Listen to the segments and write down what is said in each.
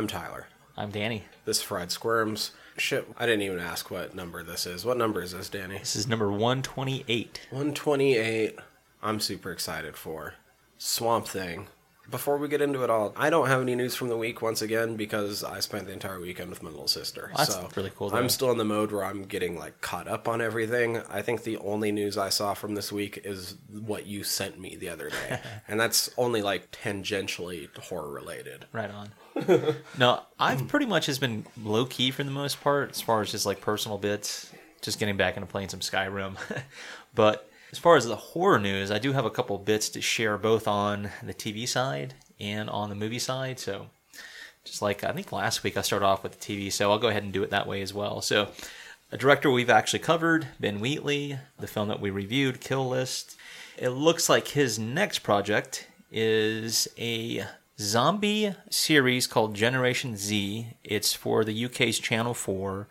I'm Tyler. I'm Danny. This is Fried Squirms. Shit, I didn't even ask what number this is. What number is this, Danny? This is number 128. 128. I'm super excited for Swamp Thing. Before we get into it all, I don't have any news from the week once again because I spent the entire weekend with my little sister. That's so really cool, though. I'm still in the mode where I'm getting like caught up on everything. I think the only news I saw from this week is what you sent me the other day, and that's only like tangentially horror related. Right on. no, I've pretty much has been low key for the most part, as far as just like personal bits, just getting back into playing some Skyrim. but as far as the horror news, I do have a couple bits to share both on the TV side and on the movie side. So, just like I think last week, I started off with the TV, so I'll go ahead and do it that way as well. So, a director we've actually covered, Ben Wheatley, the film that we reviewed, Kill List. It looks like his next project is a zombie series called Generation Z. It's for the UK's Channel 4.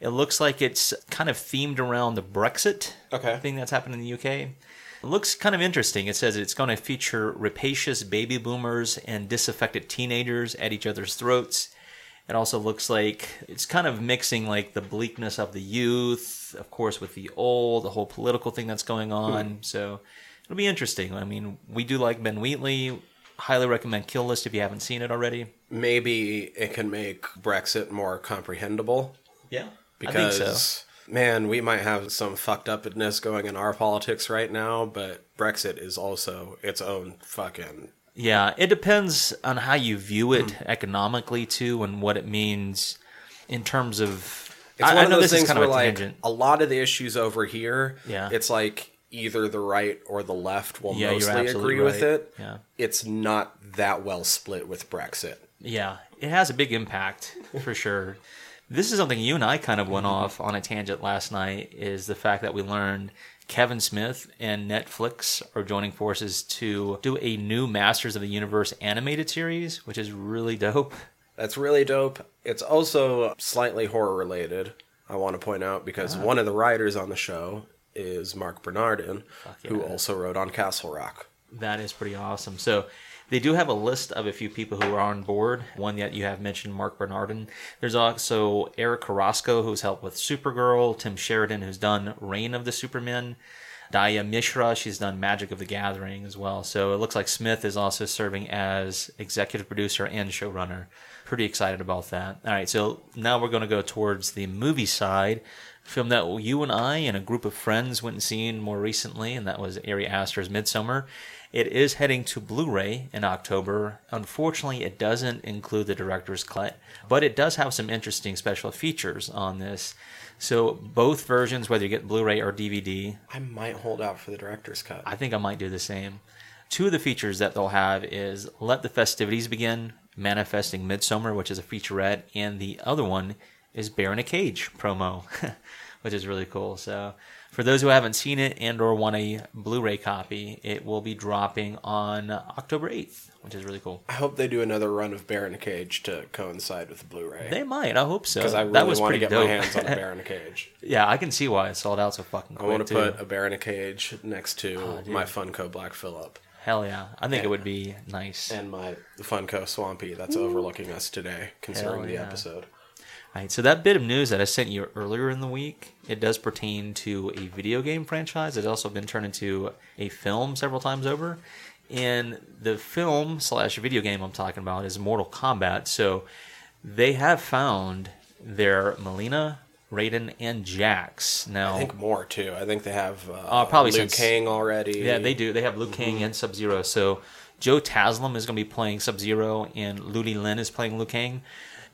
It looks like it's kind of themed around the Brexit Okay. thing that's happened in the UK. It looks kind of interesting. It says it's going to feature rapacious baby boomers and disaffected teenagers at each other's throats. It also looks like it's kind of mixing like the bleakness of the youth, of course, with the old, the whole political thing that's going hmm. on. So it'll be interesting. I mean, we do like Ben Wheatley. Highly recommend Kill List if you haven't seen it already. Maybe it can make Brexit more comprehensible Yeah, because I think so. man, we might have some fucked upness going in our politics right now, but Brexit is also its own fucking Yeah, it depends on how you view it Hmm. economically too, and what it means in terms of. It's I, one I of know those this is things kind where of a like tangent. a lot of the issues over here, Yeah. it's like either the right or the left will Yeah, mostly agree with it. Yeah. It's not that well split with Brexit. Yeah, it has a big impact for sure. This is something you and I kind of went off on a tangent last night. Is the fact that we learned Kevin Smith and Netflix are joining forces to do a new Masters of the Universe animated series, which is really dope. That's really dope. It's also slightly horror related. I want to point out because Ah. one of the writers on the show is Marc Bernardin, who also wrote on Castle Rock. That is pretty awesome. So they do have a list of a few people who are on board. One that you have mentioned, Marc Bernardin. There's also Eric Carrasco, who's helped with Supergirl. Tim Sheridan, who's done Reign of the Supermen. Diya Mishra, she's done Magic of the Gathering as well. So it looks like Smith is also serving as executive producer and showrunner. Pretty excited about that. All right, so now we're going to go towards the movie side. Film that you and I and a group of friends went and seen more recently, and that was Ari Aster's Midsommar. It is heading to Blu-ray in October. Unfortunately, it doesn't include the director's cut, but it does have some interesting special features on this. So both versions, whether you get Blu-ray or DVD, I might hold out for the director's cut. I think I might do the same. Two of the features that they'll have is Let the Festivities Begin, Manifesting Midsommar, which is a featurette, and the other one is Bear in a Cage promo, which is really cool. So for those who haven't seen it and or want a Blu-ray copy, it will be dropping on October 8th, which is really cool. I hope they do another run of Bear in a Cage to coincide with the Blu-ray. They might, I hope so. because I really that was want to pretty get dope. my hands on a Bear in a Cage. yeah, I can see why it sold out so fucking quick. I want to put a Bear in a Cage next to Oh, my Funko Black Phillip Hell yeah, I think it would be nice. and my Funko Swampy that's overlooking us today, considering the yeah. Episode. Right, so that bit of news that I sent you earlier in the week, it does pertain to a video game franchise. It's also been turned into a film several times over. And the film slash video game I'm talking about is Mortal Kombat. So they have found their Mileena, Raiden, and Jax. Now, I think more too. I think they have uh, Uh, probably Liu since- Kang already. yeah, they do. They have Liu Kang and Sub Zero. So Joe Taslim is going to be playing Sub Zero, and Ludi Lin is playing Liu Kang.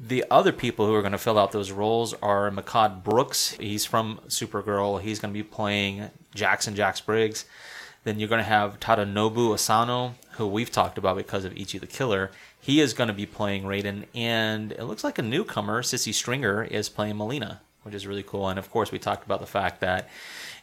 The other people who are going to fill out those roles are Mehcad Brooks. He's from Supergirl. He's going to be playing Jackson Jax Briggs. Then you're going to have Tadanobu Asano, who we've talked about because of Ichi the Killer. He is going to be playing Raiden, and it looks like a newcomer, Sisi Stringer, is playing Mileena, which is really cool. And of course, we talked about the fact that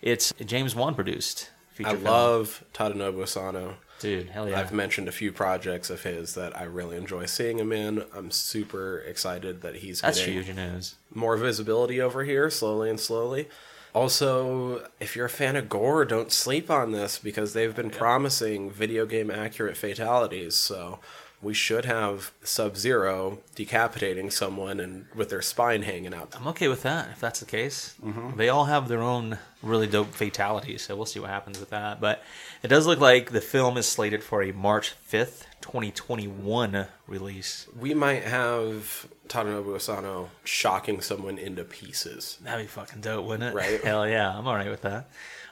it's James Wan produced. I film. love Tadanobu Asano. Dude, hell yeah. I've mentioned a few projects of his that I really enjoy seeing him in. I'm super excited that he's That's getting huge news. more visibility over here, slowly and slowly. Also, if you're a fan of gore, don't sleep on this because they've been promising video game accurate fatalities. So we should have Sub Zero decapitating someone and with their spine hanging out. I'm okay with that if that's the case. They all have their own really dope fatalities, so we'll see what happens with that. But it does look like the film is slated for a March 5th, 2021 release. We might have Tadanobu Asano shocking someone into pieces. That'd be fucking dope, wouldn't it? Right. Hell yeah, I'm alright with that.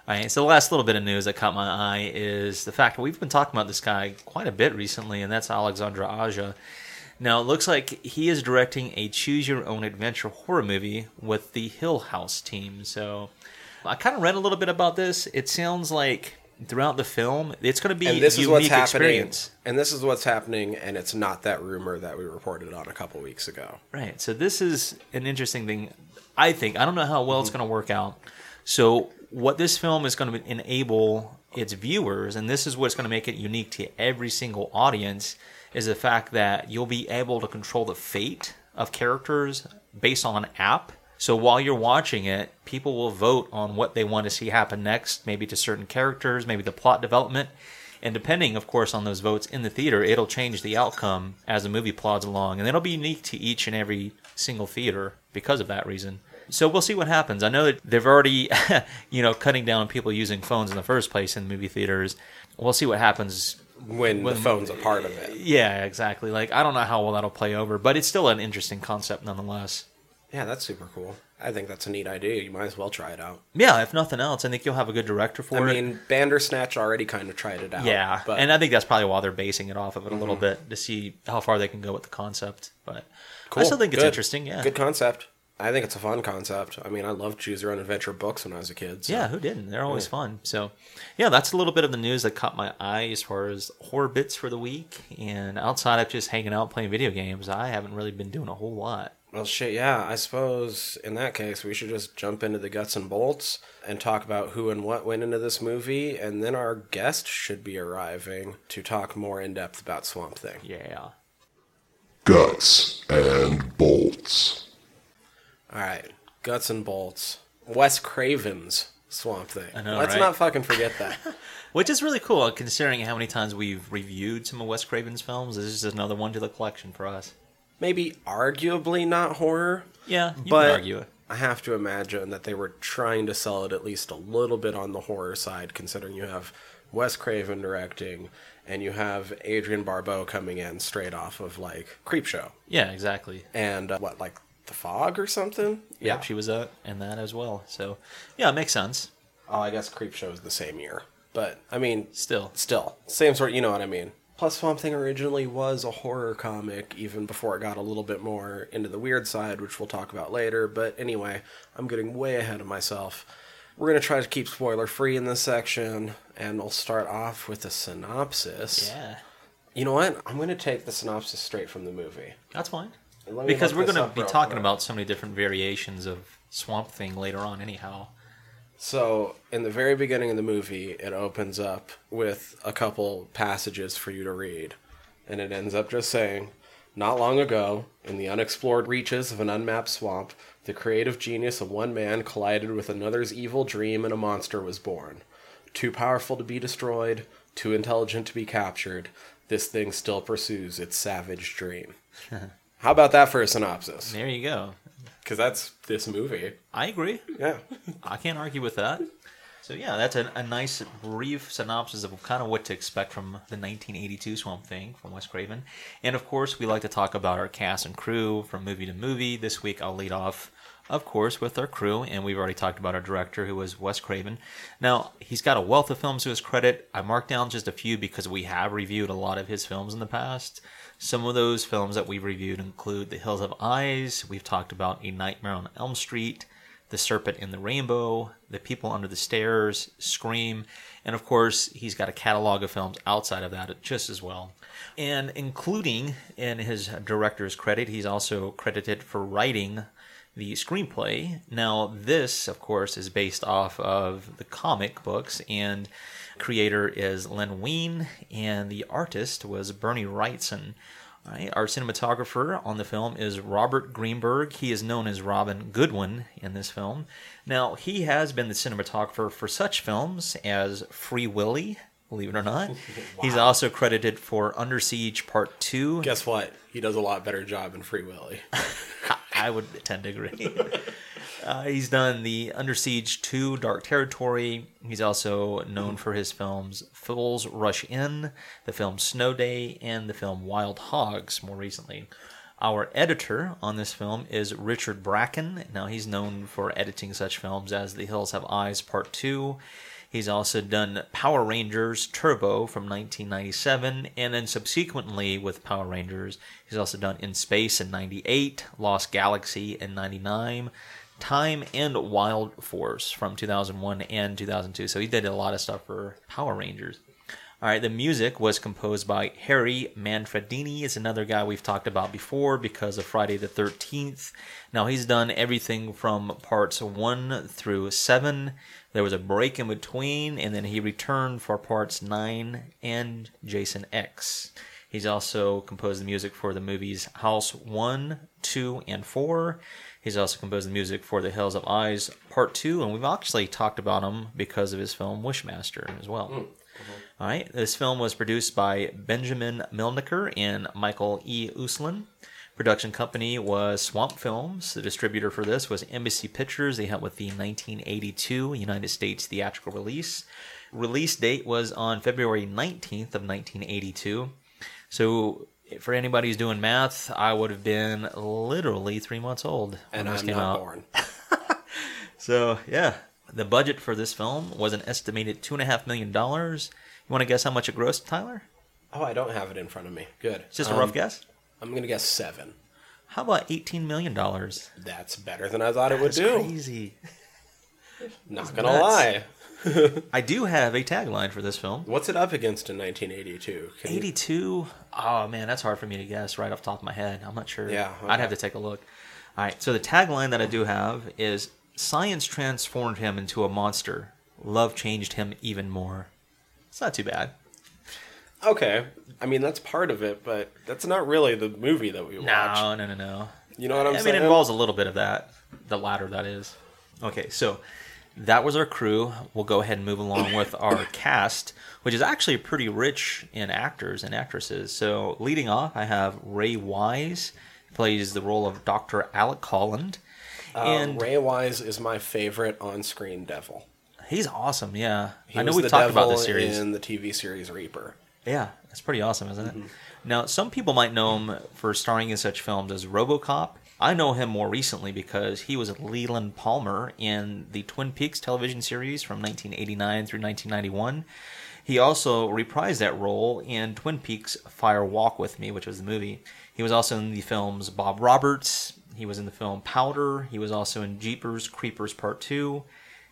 All right, so the last little bit of news that caught my eye is the fact that we've been talking about this guy quite a bit recently, and that's Alexandre Aja. Now, it looks like he is directing a choose your own adventure horror movie with the Hill House team. So I kind of read a little bit about this. It sounds like throughout the film, it's going to be And this a is unique what's happening. experience. And this is what's happening, and it's not that rumor that we reported on a couple weeks ago. Right. So this is an interesting thing. I think I don't know how well Mm-hmm. it's going to work out. So what this film is going to enable its viewers, and this is what's going to make it unique to every single audience, is the fact that you'll be able to control the fate of characters based on an app. So while you're watching it, people will vote on what they want to see happen next, maybe to certain characters, maybe the plot development. And depending, of course, on those votes in the theater, it'll change the outcome as the movie plods along. And it'll be unique to each and every single theater because of that reason. So we'll see what happens. I know that they've already, you know, cutting down on people using phones in the first place in movie theaters. We'll see what happens. When, the phone's a part of it. Yeah, exactly. Like, I don't know how well that'll play over, but it's still an interesting concept nonetheless. Yeah, that's super cool. I think that's a neat idea. You might as well try it out. Yeah, if nothing else, I think you'll have a good director for I it. I mean, Bandersnatch already kind of tried it out. Yeah, but Mm-hmm. and I think that's probably why they're basing it off of it a little bit to see how far they can go with the concept. But I still think it's Good. interesting. Yeah, Good concept. I think it's a fun concept. I mean, I loved choose your own adventure books when I was a kid. So. yeah. Who didn't? They're always fun. So, yeah, that's a little bit of the news that caught my eye as far as horror bits for the week. And outside of just hanging out playing video games, I haven't really been doing a whole lot. Well, shit, yeah. I suppose in that case, we should just jump into the guts and bolts and talk about who and what went into this movie, and then our guest should be arriving to talk more in depth about Swamp Thing. Yeah. Guts and bolts. All right, guts and bolts. Wes Craven's Swamp Thing. I know, Let's right? not fucking forget that. Which is really cool considering how many times we've reviewed some of Wes Craven's films. This is just another one to the collection for us. Maybe arguably not horror, Yeah, you but can argue it. I have to imagine that they were trying to sell it at least a little bit on the horror side, considering you have Wes Craven directing and you have Adrienne Barbeau coming in straight off of like Creepshow Yeah, exactly. and uh, what like The Fog or something. Yep, she was uh, in that as well. So, yeah, it makes sense. Oh, I guess Creepshow is the same year, but I mean, Still, still same sort. You know what I mean? Plus, Swamp Thing originally was a horror comic, even before it got a little bit more into the weird side, which we'll talk about later. But anyway, I'm getting way ahead of myself. We're gonna try to keep spoiler free in this section, and we'll start off with a synopsis. yeah, You know what? I'm gonna take the synopsis straight from the movie. that's fine. Let me Because we're going to be talking quick. about so many different variations of Swamp Thing later on, anyhow. So, in the very beginning of the movie, it opens up with a couple passages for you to read. And it ends up just saying, Not long ago, in the unexplored reaches of an unmapped swamp, the creative genius of one man collided with another's evil dream and a monster was born. Too powerful to be destroyed, too intelligent to be captured, this thing still pursues its savage dream. How about that for a synopsis? There you go. Because that's this movie. I agree. Yeah. I can't argue with that. So yeah, that's a, a nice brief synopsis of kind of what to expect from the 1982 Swamp Thing from Wes Craven. And of course, we like to talk about our cast and crew from movie to movie. This week, I'll lead off, of course, with our crew, and we've already talked about our director, who was Wes Craven. Now, he's got a wealth of films to his credit. I marked down just a few because we have reviewed a lot of his films in the past. Some of those films that we've reviewed include The Hills of Eyes. We've talked about A Nightmare on Elm Street. The Serpent in the Rainbow, The People Under the Stairs, Scream, and of course, he's got a catalog of films outside of that just as well. And including in his director's credit, he's also credited for writing the screenplay. Now, this, of course, is based off of the comic books, and creator is Len Wein, and the artist was Bernie Wrightson. Right, our cinematographer on the film is Robert Greenberg. He is known as Robin Goodwin in this film. Now, he has been the cinematographer for such films as Free Willy, believe it or not. He's also credited for Under Siege Part 2. Guess what? He does a lot better job in Free Willy. I would tend to agree. Uh, he's done the Under Siege 2 Dark Territory. He's also known for his films Fools Rush In, the film Snow Day, and the film Wild Hogs more recently. Our editor on this film is Richard Bracken. Now, he's known for editing such films as The Hills Have Eyes Part 2. He's also done Power Rangers Turbo from 1997, and then subsequently with Power Rangers, he's also done In Space in 98, Lost Galaxy in 99, Time and Wild Force from 2001 and 2002. So he did a lot of stuff for Power Rangers. All right, the music was composed by Harry Manfredini. Is another guy we've talked about before because of Friday the 13th. Now he's done everything from parts 1 through 7. There was a break in between and then he returned for parts 9 and Jason X. He's also composed the music for the movies House 1, 2, and 4. He's also composed the music for The Hills of Eyes Part 2, and we've actually talked about him because of his film Wishmaster as well. Mm, All right, this film was produced by Benjamin Melniker and Michael E. Uslan. Production company was Swamp Films. The distributor for this was Embassy Pictures. They helped with the 1982 United States theatrical release. Release date was on February 19th of 1982. So for anybody who's doing math, I would have been literally three months old when And this I'm came not out. born. So yeah, the budget for this film was an estimated two and a half million dollars. You want to guess how much it grossed, Tyler? Oh, I don't have it in front of me. Good. It's just a Um, rough guess. I'm gonna guess seven. How about eighteen million dollars? That's better than I thought it would That's do. crazy. Not gonna nuts. lie. I do have a tagline for this film. What's it up against in 1982? Can you- 82. Oh man, that's hard for me to guess right off the top of my head. I'm not sure. Yeah, I'd have to take a look. All right, so the tagline that I do have is Science transformed him into a monster. Love changed him even more. It's not too bad. Okay. I mean, that's part of it, but that's not really the movie that we watch. No, no, no, no. You know what I'm I mean, it involves a little bit of that. The latter, that is. Okay, so that was our crew. We'll go ahead and move along with our cast, which is actually pretty rich in actors and actresses. So, leading off, I have Ray Wise, plays the role of Dr. Alec Holland. Uh, and Ray Wise is my favorite on-screen devil. he's awesome, yeah. He I know we've talked about this series. in the TV series Reaper. Yeah, that's pretty awesome, isn't Mm-hmm. it? Now, some people might know him for starring in such films as RoboCop. I know him more recently because he was Leland Palmer in the Twin Peaks television series from 1989 through 1991. He also reprised that role in Twin Peaks Fire Walk with Me, which was the movie. He was also in the films Bob Roberts. He was in the film Powder. He was also in Jeepers Creepers Part 2.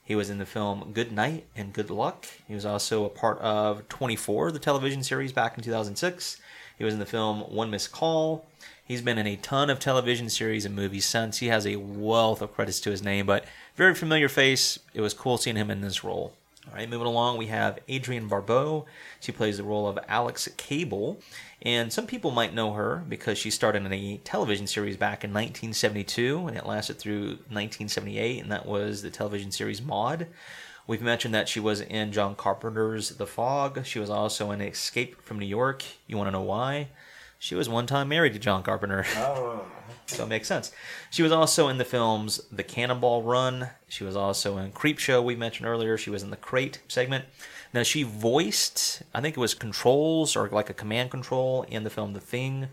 He was in the film Good Night and Good Luck. He was also a part of 24, the television series back in 2006. He was in the film One Miss Call. He's been in a ton of television series and movies since. He has a wealth of credits to his name, but very familiar face. It was cool seeing him in this role. All right, moving along, we have Adrienne Barbeau. She plays the role of Alex Cable. And some people might know her because she started in a television series back in 1972, and it lasted through 1978, and that was the television series Maude. We've mentioned that she was in John Carpenter's The Fog. She was also in Escape from New York. You want to know why? She was one time married to John Carpenter. Oh. so it makes sense. She was also in the films The Cannonball Run. She was also in Creep Show, we mentioned earlier. She was in the Crate segment. Now, she voiced, I think it was controls or like a command control in the film The Thing.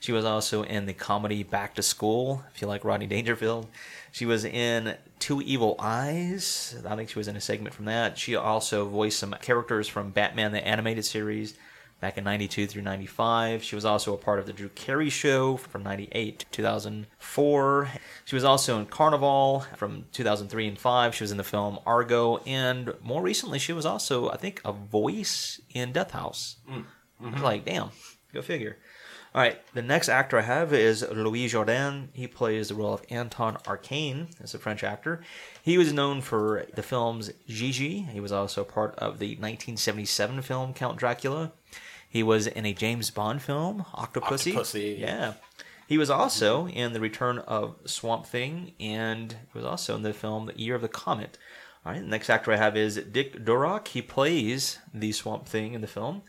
She was also in the comedy Back to School, if you like Rodney Dangerfield. She was in Two Evil Eyes. I think she was in a segment from that. She also voiced some characters from Batman the Animated Series back in 92 through 95. She was also a part of the Drew Carey Show from 98 to 2004. She was also in Carnival from 2003 and 5. She was in the film Argo. And more recently, she was also, I think, a voice in Death House. Mm, I was mm-hmm. like, damn, go figure. All right, the next actor I have is Louis Jourdan. He plays the role of Anton Arcane as a French actor. He was known for the films Gigi. He was also part of the 1977 film Count Dracula. He was in a James Bond film, Octopussy. Octopussy. Yeah. He was also in The Return of Swamp Thing, and he was also in the film The Year of the Comet. All right, the next actor I have is Dick Durock. He plays the Swamp Thing in the film.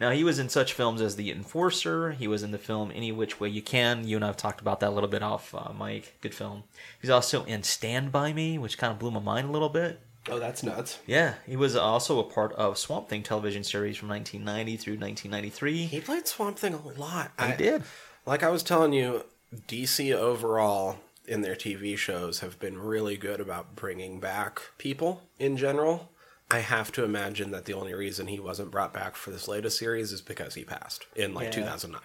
Now, he was in such films as The Enforcer. He was in the film Any Which Way You Can. You and I have talked about that a little bit off uh, Mike. Good film. He's also in Stand By Me, which kind of blew my mind a little bit. Oh, that's nuts. Yeah, he was also a part of Swamp Thing television series from 1990 through 1993. He played Swamp Thing a lot. He I, did. Like I was telling you, DC overall in their TV shows have been really good about bringing back people in general. I have to imagine that the only reason he wasn't brought back for this latest series is because he passed in like Yeah. 2009.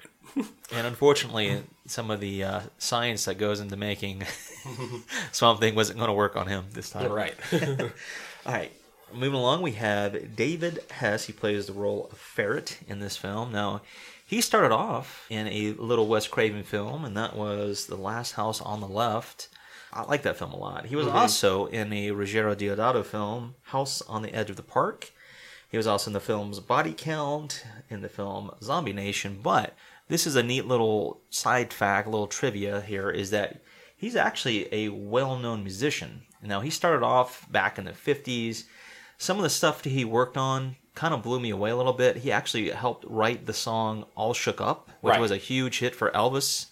And unfortunately, some of the uh, science that goes into making Swamp Thing wasn't going to work on him this time. right. All right. Moving along, we have David Hess. He plays the role of Ferret in this film. Now, he started off in a little Wes Craven film, and that was The Last House on the Left. I like that film a lot. He was mm-hmm. also in a Ruggiero Deodato film, House on the Edge of the Park. He was also in the films Body Count, in the film Zombie Nation. But this is a neat little side fact, little trivia here, is that he's actually a well-known musician. Now he started off back in the 50s. Some of the stuff that he worked on kind of blew me away a little bit. He actually helped write the song All Shook Up, which Right. was a huge hit for Elvis.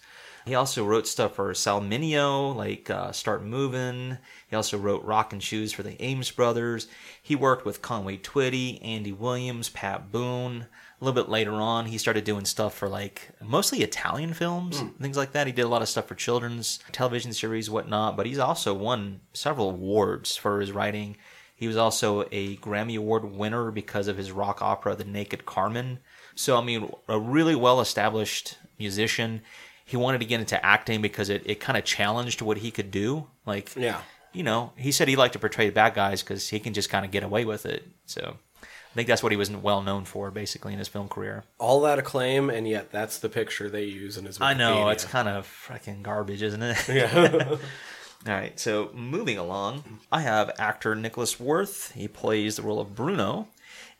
He also wrote stuff for Sal Mineo, like uh, Start Movin'. He also wrote Rockin' Shoes for the Ames Brothers. He worked with Conway Twitty, Andy Williams, Pat Boone. A little bit later on, he started doing stuff for like mostly Italian films, things like that. He did a lot of stuff for children's television series, whatnot. But he's also won several awards for his writing. He was also a Grammy Award winner because of his rock opera, The Naked Carmen. So, I mean, a really well established musician. He wanted to get into acting because it, it kind of challenged what he could do. Like, Yeah. you know, he said he liked to portray bad guys because he can just kind of get away with it. So, I think that's what he was well known for, basically, in his film career. All that acclaim, and yet that's the picture they use in his. I know it's kind of freaking garbage, isn't it? Yeah. All right, so moving along, I have actor Nicholas Worth. He plays the role of Bruno.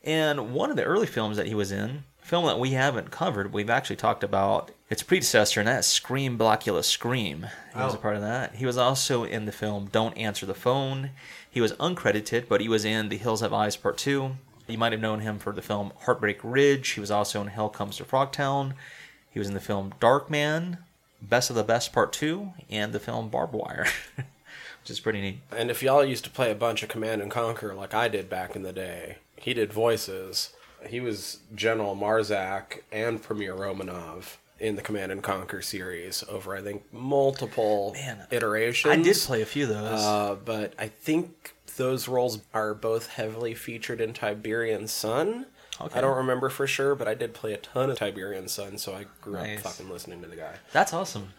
And one of the early films that he was in, a film that we haven't covered, we've actually talked about its predecessor, and that's Scream Blackula Scream. He was a Oh. part of that. He was also in the film Don't Answer the Phone. He was uncredited, but he was in The Hills Have Eyes Part 2. You might have known him for the film Heartbreak Ridge. He was also in Hell Comes to Frogtown. He was in the film Dark Man, Best of the Best Part 2, and the film Barbed Wire, which is pretty neat. and if y'all used to play a bunch of Command and Conquer like I did back in the day, he did voices. He was General Marzak and Premier Romanov in the Command and Conquer series over, I think, multiple Man, iterations. I did play a few of those. Uh, but I think those roles are both heavily featured in Tiberian Sun. Okay. I don't remember for sure, but I did play a ton of Tiberian Sun, so I grew Nice. up fucking listening to the guy. That's awesome.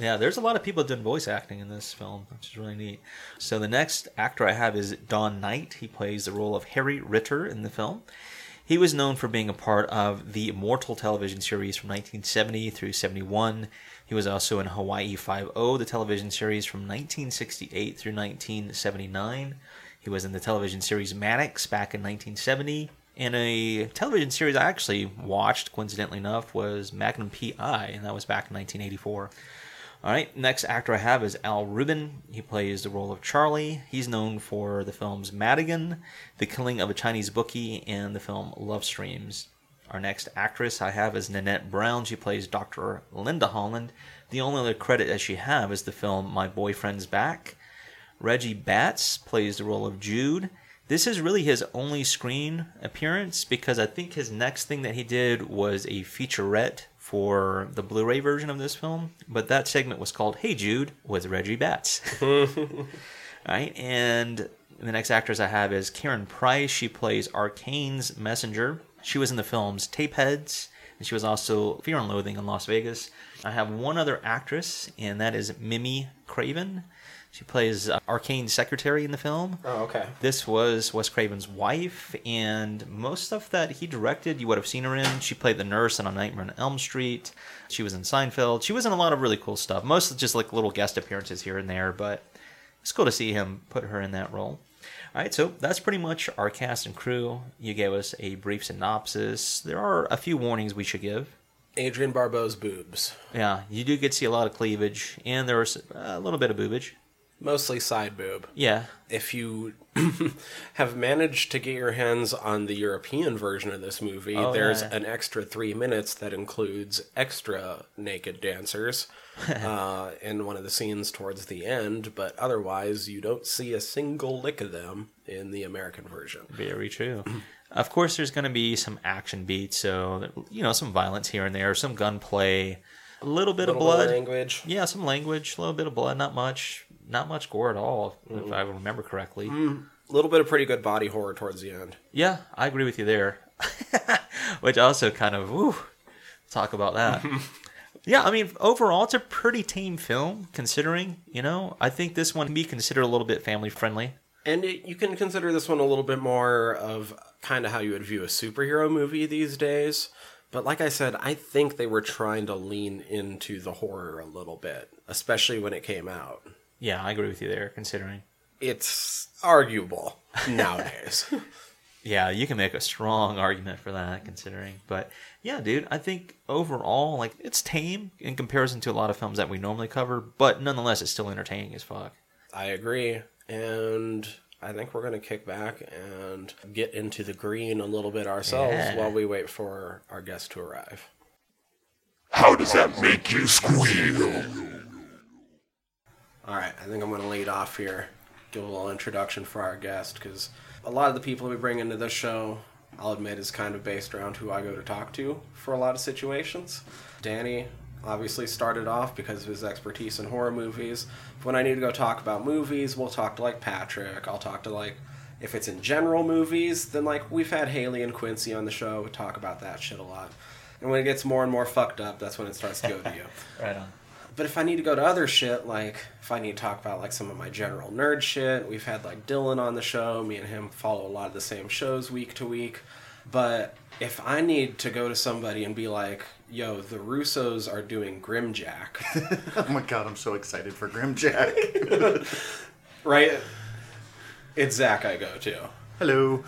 Yeah, there's a lot of people doing voice acting in this film, which is really neat. So the next actor I have is Don Knight. He plays the role of Harry Ritter in the film. He was known for being a part of the Immortal television series from 1970 through 71. He was also in Hawaii Five-O, the television series from 1968 through 1979. He was in the television series Maddox back in 1970. And a television series I actually watched, coincidentally enough, was Magnum P.I., and that was back in 1984. All right, next actor I have is Al Ruban. He plays the role of Charlie. He's known for the films Madigan, The Killing of a Chinese Bookie, and the film Love Streams. Our next actress I have is Nanette Brown. She plays Dr. Linda Holland. The only other credit that she have is the film My Boyfriend's Back. Reggie Batts plays the role of Jude. This is really his only screen appearance because I think his next thing that he did was a featurette for the Blu-ray version of this film, but that segment was called "Hey Jude" with Reggie Batts. All right, and the next actress I have is Karen Price. She plays Arcane's messenger. She was in the films Tapeheads, and she was also Fear and Loathing in Las Vegas. I have one other actress, and that is Mimi Craven. She plays uh, Arcane secretary in the film. Oh, okay. This was Wes Craven's wife, and most stuff that he directed, you would have seen her in. She played the nurse in A Nightmare on Elm Street. She was in Seinfeld. She was in a lot of really cool stuff. Most just like little guest appearances here and there, but it's cool to see him put her in that role. All right, so that's pretty much our cast and crew. You gave us a brief synopsis. There are a few warnings we should give. Adrienne Barbeau's boobs. Yeah, you do get to see a lot of cleavage, and there was a little bit of boobage. Mostly side boob. Yeah, If you have managed to get your hands on the European version of this movie, Oh, there's yeah. an extra three minutes that includes extra naked dancers uh, in one of the scenes towards the end, but otherwise, you don't see a single lick of them in the American version. Very true. of course, there's going to be some action beats, so you know, some violence here and there, some gunplay, a little bit Little of blood. language. Yeah, some language, a little bit of blood, not much, not much gore at all, Mm. if I remember correctly. A little bit of pretty good body horror towards the end. Yeah, I agree with you there. Which also kind of, woo, talk about that. yeah, I mean, overall, it's a pretty tame film, considering, you know, I think this one can be considered a little bit family friendly. And it, you can consider this one a little bit more of kind of how you would view a superhero movie these days. But like I said, I think they were trying to lean into the horror a little bit, especially when it came out. Yeah, I agree with you there, considering. It's arguable nowadays. Yeah, you can make a strong argument for that, considering. But yeah, dude, I think overall, like, it's tame in comparison to a lot of films that we normally cover, but nonetheless, it's still entertaining as fuck. I agree. And I think we're going to kick back and get into the green a little bit ourselves Yeah. while we wait for our guest to arrive. How does that make you squeal? All right, I think I'm going to lead off here, give a little introduction for our guest, because a lot of the people we bring into this show, I'll admit, is kind of based around who I go to talk to for a lot of situations. Danny obviously started off because of his expertise in horror movies. When I need to go talk about movies, we'll talk to like Patrick. I'll talk to like, if it's in general movies, then like we've had Haley and Quincy on the show we talk about that shit a lot. And when it gets more and more fucked up, that's when it starts to go to you. Right on. But if I need to go to other shit, like if I need to talk about like some of my general nerd shit, we've had like Dylan on the show. Me and him follow a lot of the same shows week to week. But if I need to go to somebody and be like, "Yo, the Russos are doing Grimjack," Oh my god, I'm so excited for Grimjack. right? It's Zach I go to. Hello.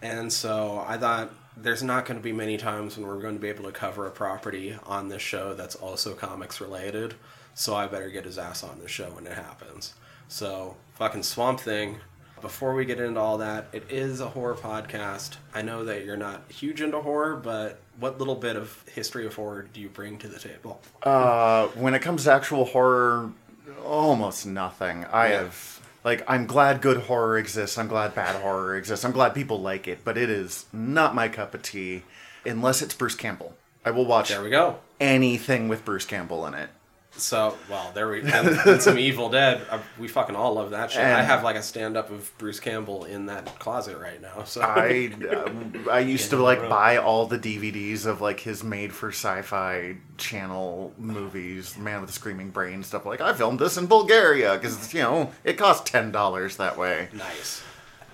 And so I thought there's not going to be many times when we're going to be able to cover a property on this show that's also comics related. So I better get his ass on the show when it happens. So, fucking Swamp Thing. Before we get into all that, it is a horror podcast. I know that you're not huge into horror, but what little bit of history of horror do you bring to the table? Uh, when it comes to actual horror, almost nothing. I Yeah. have like I'm glad good horror exists. I'm glad bad horror exists. I'm glad people like it, but it is not my cup of tea unless it's Bruce Campbell. I will watch There we go. anything with Bruce Campbell in it. So, well, there we and, and some Evil Dead. Uh, we fucking all love that shit. I have like a stand up of Bruce Campbell in that closet right now. So I uh, I used to like buy all the DVDs of like his made for sci-fi channel movies, Man with the Screaming Brain stuff. Like I filmed this in Bulgaria because you know it cost ten dollars that way. Nice.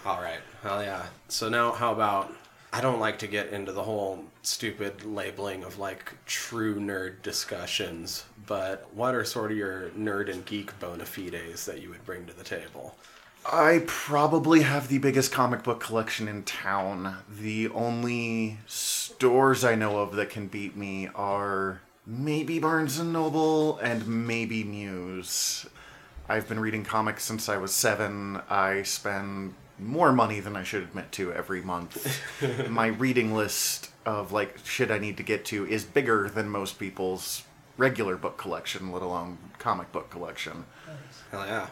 All right. Hell yeah. So now, how about? I don't like to get into the whole stupid labeling of like true nerd discussions, but what are sort of your nerd and geek bona fides that you would bring to the table? I probably have the biggest comic book collection in town. The only stores I know of that can beat me are maybe Barnes and Noble and maybe Muse. I've been reading comics since I was seven. I spend more money than I should admit to every month. My reading list of like shit I need to get to is bigger than most people's regular book collection, let alone comic book collection. Hell yeah.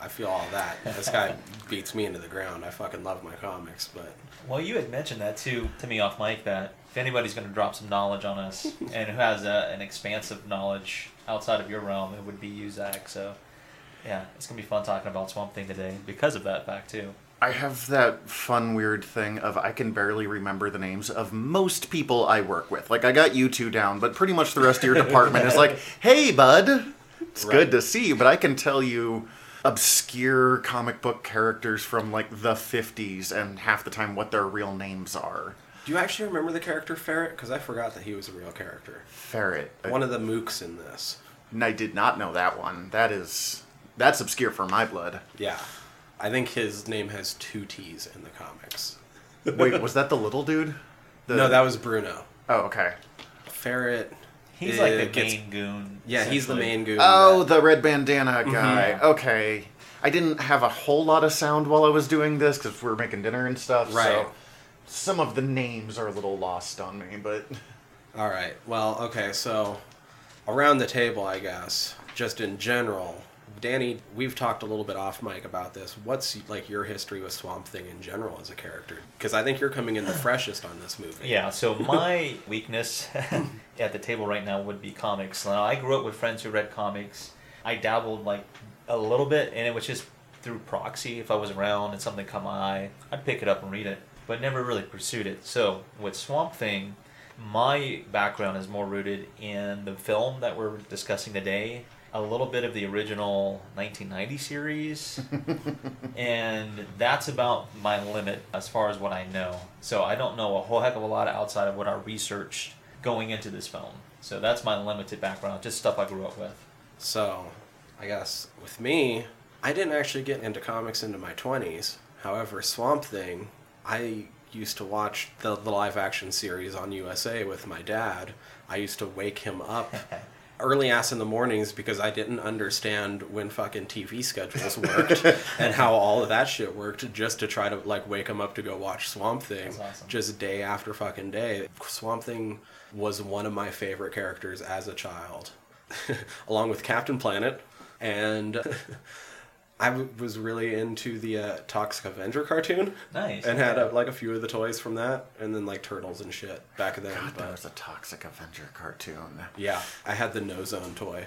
I feel all that. This guy beats me into the ground. I fucking love my comics, but Well, you had mentioned that too to me off mic that if anybody's going to drop some knowledge on us and who has a, an expansive knowledge outside of your realm, it would be you, Zach. So, yeah, it's going to be fun talking about Swamp Thing today because of that fact too. I have that fun, weird thing of I can barely remember the names of most people I work with. Like, I got you two down, but pretty much the rest of your department is like, hey, bud, it's Right. good to see you, but I can tell you obscure comic book characters from like the 50s and half the time what their real names are. do you actually remember the character Ferret? Because I forgot that he was a real character. Ferret. One of the mooks in this. And I did not know that one. That is. That's obscure for my blood. Yeah. I think his name has two T's in the comics. Wait, was that the little dude? The, No, that was Bruno. Oh, okay. Ferret, He's like the it gets- main goon. Yeah, he's the main goon. Oh, that- the red bandana guy. Mm-hmm. Okay. I didn't have a whole lot of sound while I was doing this because we were making dinner and stuff. Right. So some of the names are a little lost on me, but All right. Well, okay. So around the table, I guess, just in general, Danny, we've talked a little bit off mic about this. What's like your history with Swamp Thing in general as a character? Because I think you're coming in the freshest on this movie. Yeah, so my weakness at the table right now would be comics. Now, I grew up with friends who read comics. I dabbled like a little bit, and it was just through proxy. If I was around and something caught my eye, I'd pick it up and read it, but never really pursued it. So with Swamp Thing, my background is more rooted in the film that we're discussing today. A little bit of the original 1990 series, and that's about my limit as far as what I know. So I don't know a whole heck of a lot outside of what I researched going into this film. So that's my limited background, just stuff I grew up with. So, I guess with me, I didn't actually get into comics into my 20s. However, Swamp Thing, I used to watch the, the live action series on USA with my dad. I used to wake him up early ass in the mornings because I didn't understand when fucking TV schedules worked and how all of that shit worked just to try to like wake him up to go watch Swamp Thing awesome. just day after fucking day. Swamp Thing was one of my favorite characters as a child, along with Captain Planet, and I w- was really into the uh, Toxic Avenger cartoon. Nice. And had uh, like a few of the toys from that, and then like turtles and shit back then. God, but was a Toxic Avenger cartoon. yeah, I had the No Zone toy.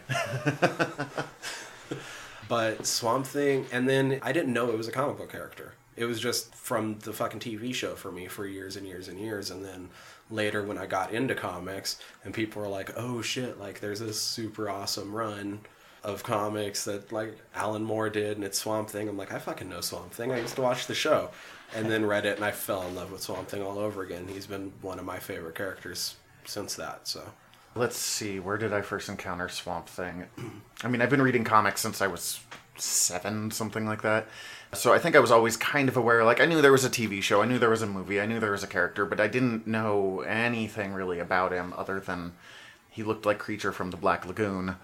but Swamp Thing, and then I didn't know it was a comic book character. It was just from the fucking TV show for me for years and years and years. And then later, when I got into comics, and people were like, "Oh shit!" Like there's this super awesome run of comics that like Alan Moore did, and it's Swamp Thing. I'm like, I fucking know Swamp Thing. I used to watch the show, and then read it, and I fell in love with Swamp Thing all over again. He's been one of my favorite characters since that. So. Let's see, where did I first encounter Swamp Thing? I mean, I've been reading comics since I was seven, something like that. So I think I was always kind of aware. Like, I knew there was a TV show, I knew there was a movie, I knew there was a character, but I didn't know anything really about him other than he looked like Creature from the Black Lagoon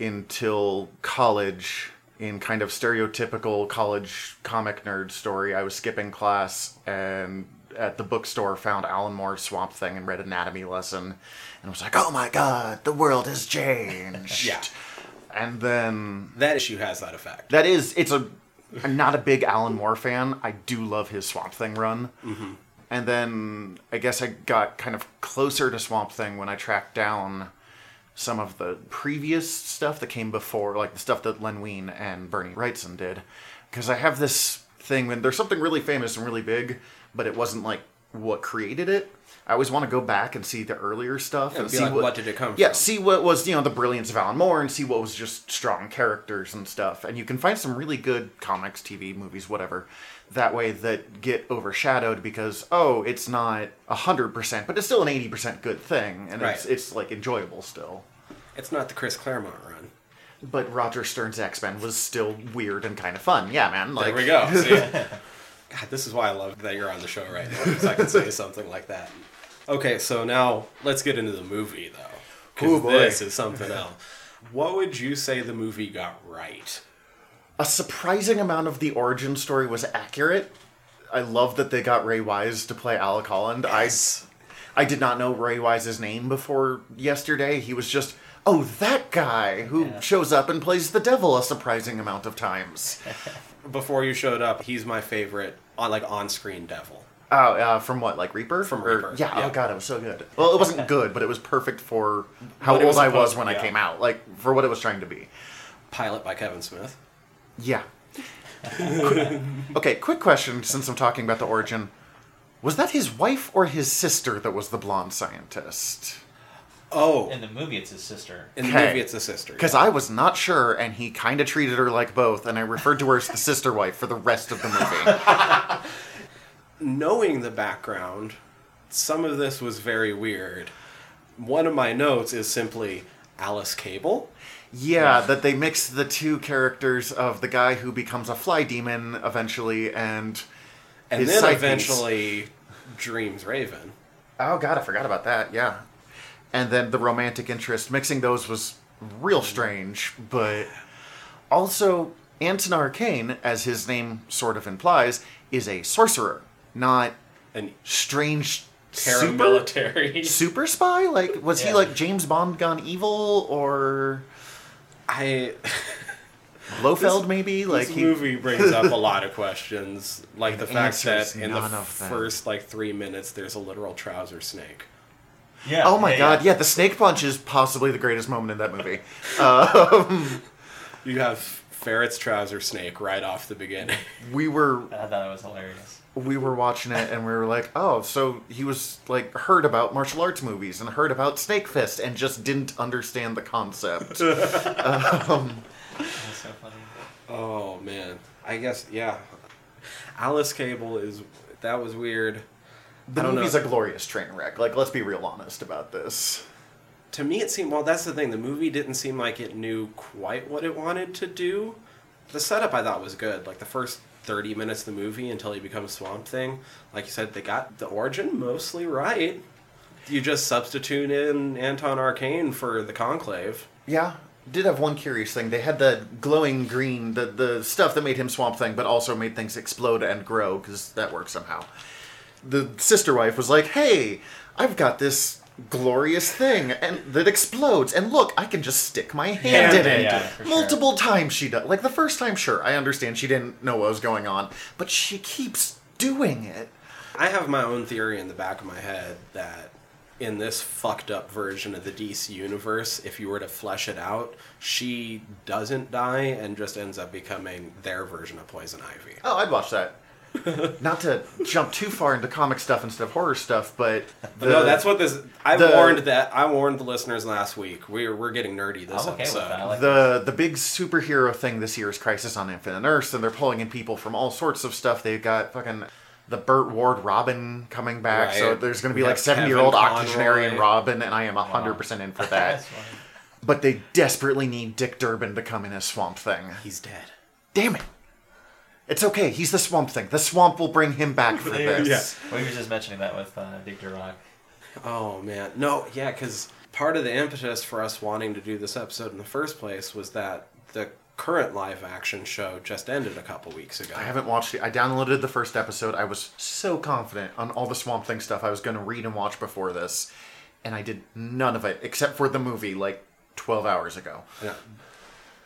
until college. In kind of stereotypical college comic nerd story, I was skipping class and at the bookstore found Alan Moore's Swamp Thing and read Anatomy Lesson and was like, "Oh my god, the world has changed." Yeah. And then That issue has that effect. that is it's a I'm not a big Alan Moore fan. I do love his Swamp Thing run. Mm-hmm. And then I guess I got kind of closer to Swamp Thing when I tracked down some of the previous stuff that came before, like the stuff that Len Wein and Bernie Wrightson did. Because I have this thing when there's something really famous and really big, but it wasn't like what created it. I always want to go back and see the earlier stuff and be see like, what did it come from. Yeah, from? see what was you know the brilliance of Alan Moore and see what was just strong characters and stuff. And you can find some really good comics, TV, movies, whatever, that way that get overshadowed because oh, it's not hundred percent, but it's still an eighty percent good thing, and it's it's like enjoyable still. It's not the Chris Claremont run. But Roger Stern's X Men was still weird and kind of fun. Yeah, man. Like There we go. See? God, this is why I love that you're on the show right now, because I can say something like that. Okay, so now let's get into the movie, though. Ooh, boy. this is something else. What would you say the movie got right? a surprising amount of the origin story was accurate. I love that they got Ray Wise to play Alec Holland. Yes. I I did not know Ray Wise's name before yesterday. He was just oh that guy who Yeah. shows up and plays the devil a surprising amount of times. Before you showed up, he's my favorite on like on-screen devil. Oh, uh, from what like Reaper? From Or- Reaper, Yeah, yeah. Oh god, it was so good. Well, it wasn't good, but it was perfect for how old was I was when I came out. Like for what it was trying to be. Pilot by Kevin Smith. Yeah. okay, quick question since I'm talking about the origin. Was that his wife or his sister that was the blonde scientist? Oh, In the movie, it's his sister. in the Okay. movie, it's the sister. Because I was not sure, and he kind of treated her like both, and I referred to her as the sister wife for the rest of the movie. knowing the background, some of this was very weird. One of my notes is simply Alice Cable. yeah, that they mix the two characters of the guy who becomes a fly demon eventually, and And his then side piece. eventually Dreams Raven. Oh god, I forgot about that. Yeah. And then the romantic interest. Mixing those was real strange, but also Anton Arcane, as his name sort of implies, is a sorcerer, not And strange super paramilitary. super spy. Like, was he like James Bond gone evil or I Blofeld? maybe like this he. movie brings up a lot of questions, like the fact that in the first like three minutes, there's a literal trouser snake. Yeah. Oh my yeah, god! yeah. Yeah, the snake punch is possibly the greatest moment in that movie. Um, you have Ferret's trouser snake right off the beginning. We were I thought it was hilarious. we were watching it and we were like, oh, so he was like heard about martial arts movies and heard about Snake Fist and just didn't understand the concept. Um, That's so funny. Oh man, I guess yeah. Alice Cable is that was weird. The I don't movie's know. a glorious train wreck. Like, let's be real honest about this. To me, it seemed well. That's the thing. The movie didn't seem like it knew quite what it wanted to do. The setup I thought was good. Like the first thirty minutes of the movie until he becomes Swamp Thing. Like you said, they got the origin mostly right. You just substitute in Anton Arcane for the Conclave. Yeah, did have one curious thing. They had the glowing green, the the stuff that made him Swamp Thing, but also made things explode and grow because that works somehow. The sister wife was like, "Hey, I've got this glorious thing and that explodes, and look, I can just stick my hand Yeah, in yeah, it." yeah, for sure. Multiple times she does. Like the first time, sure, I understand she didn't know what was going on, but she keeps doing it. I have my own theory in the back of my head that in this fucked up version of the DC universe, if you were to flesh it out, she doesn't die and just ends up becoming their version of Poison Ivy. Oh, I'd watch that. Not to jump too far into comic stuff instead of horror stuff, but But no, that's what this. I the- warned that. I warned the listeners last week. We're we're getting nerdy this I'm okay with episode. that. I like the the big superhero thing this year is Crisis on Infinite Earths, and they're pulling in people from all sorts of stuff. They've got fucking the Burt Ward Robin coming back, so there's going to be We like have seventy year old octogenarian Robin, and I am hundred percent in for that. But they desperately need Dick Durock to come in as Swamp Thing. He's dead. Damn it! It's okay. He's the Swamp Thing. The Swamp will bring him back for this. We were just mentioning that with uh, Dick Durock. Oh man, no, yeah, because part of the impetus for us wanting to do this episode in the first place was that the current live action show just ended a couple weeks ago. I haven't watched it. I downloaded the first episode. I was so confident on all the Swamp Thing stuff I was going to read and watch before this, and I did none of it except for the movie like 12 hours ago. Yeah.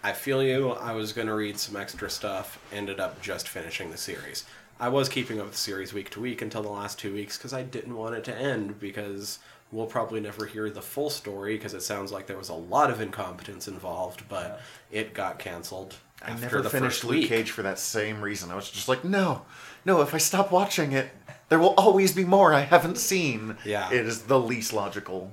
I feel you. I was going to read some extra stuff, ended up just finishing the series. I was keeping up with the series week to week until the last two weeks because I didn't want it to end because we'll probably never hear the full story because it sounds like there was a lot of incompetence involved, but it got canceled. I never finished Luke week. Cage for that same reason. I was just like, no, no, if I stop watching it, there will always be more I haven't seen. Yeah. It is the least logical.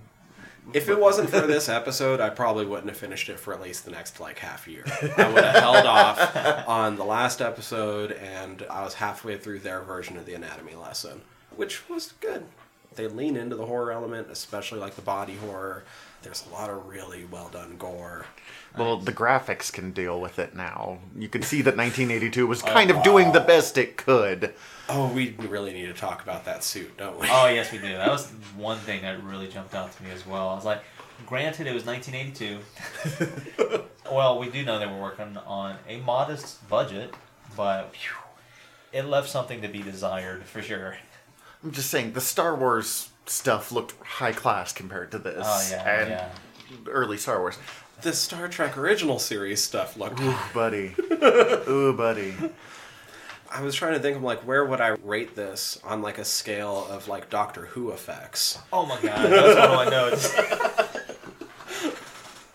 If it wasn't for this episode, I probably wouldn't have finished it for at least the next like half year. I would have held off on the last episode, and I was halfway through their version of the anatomy lesson, which was good. They lean into the horror element, especially like the body horror. There's a lot of really well done gore. Well, the graphics can deal with it now. You can see that 1982 was oh, kind of doing the best it could. Oh, we really need to talk about that suit, don't we? Oh yes, we do. That was one thing that really jumped out to me as well. I was like, granted, it was 1982. well, we do know they were working on a modest budget, but phew, it left something to be desired for sure. I'm just saying, the Star Wars stuff looked high class compared to this. Oh yeah, and yeah. early Star Wars. The Star Trek original series stuff looked. Ooh, buddy. Ooh, buddy. I was trying to think of like where would I rate this on like a scale of like Doctor Who effects. Oh my god, that was one of my notes.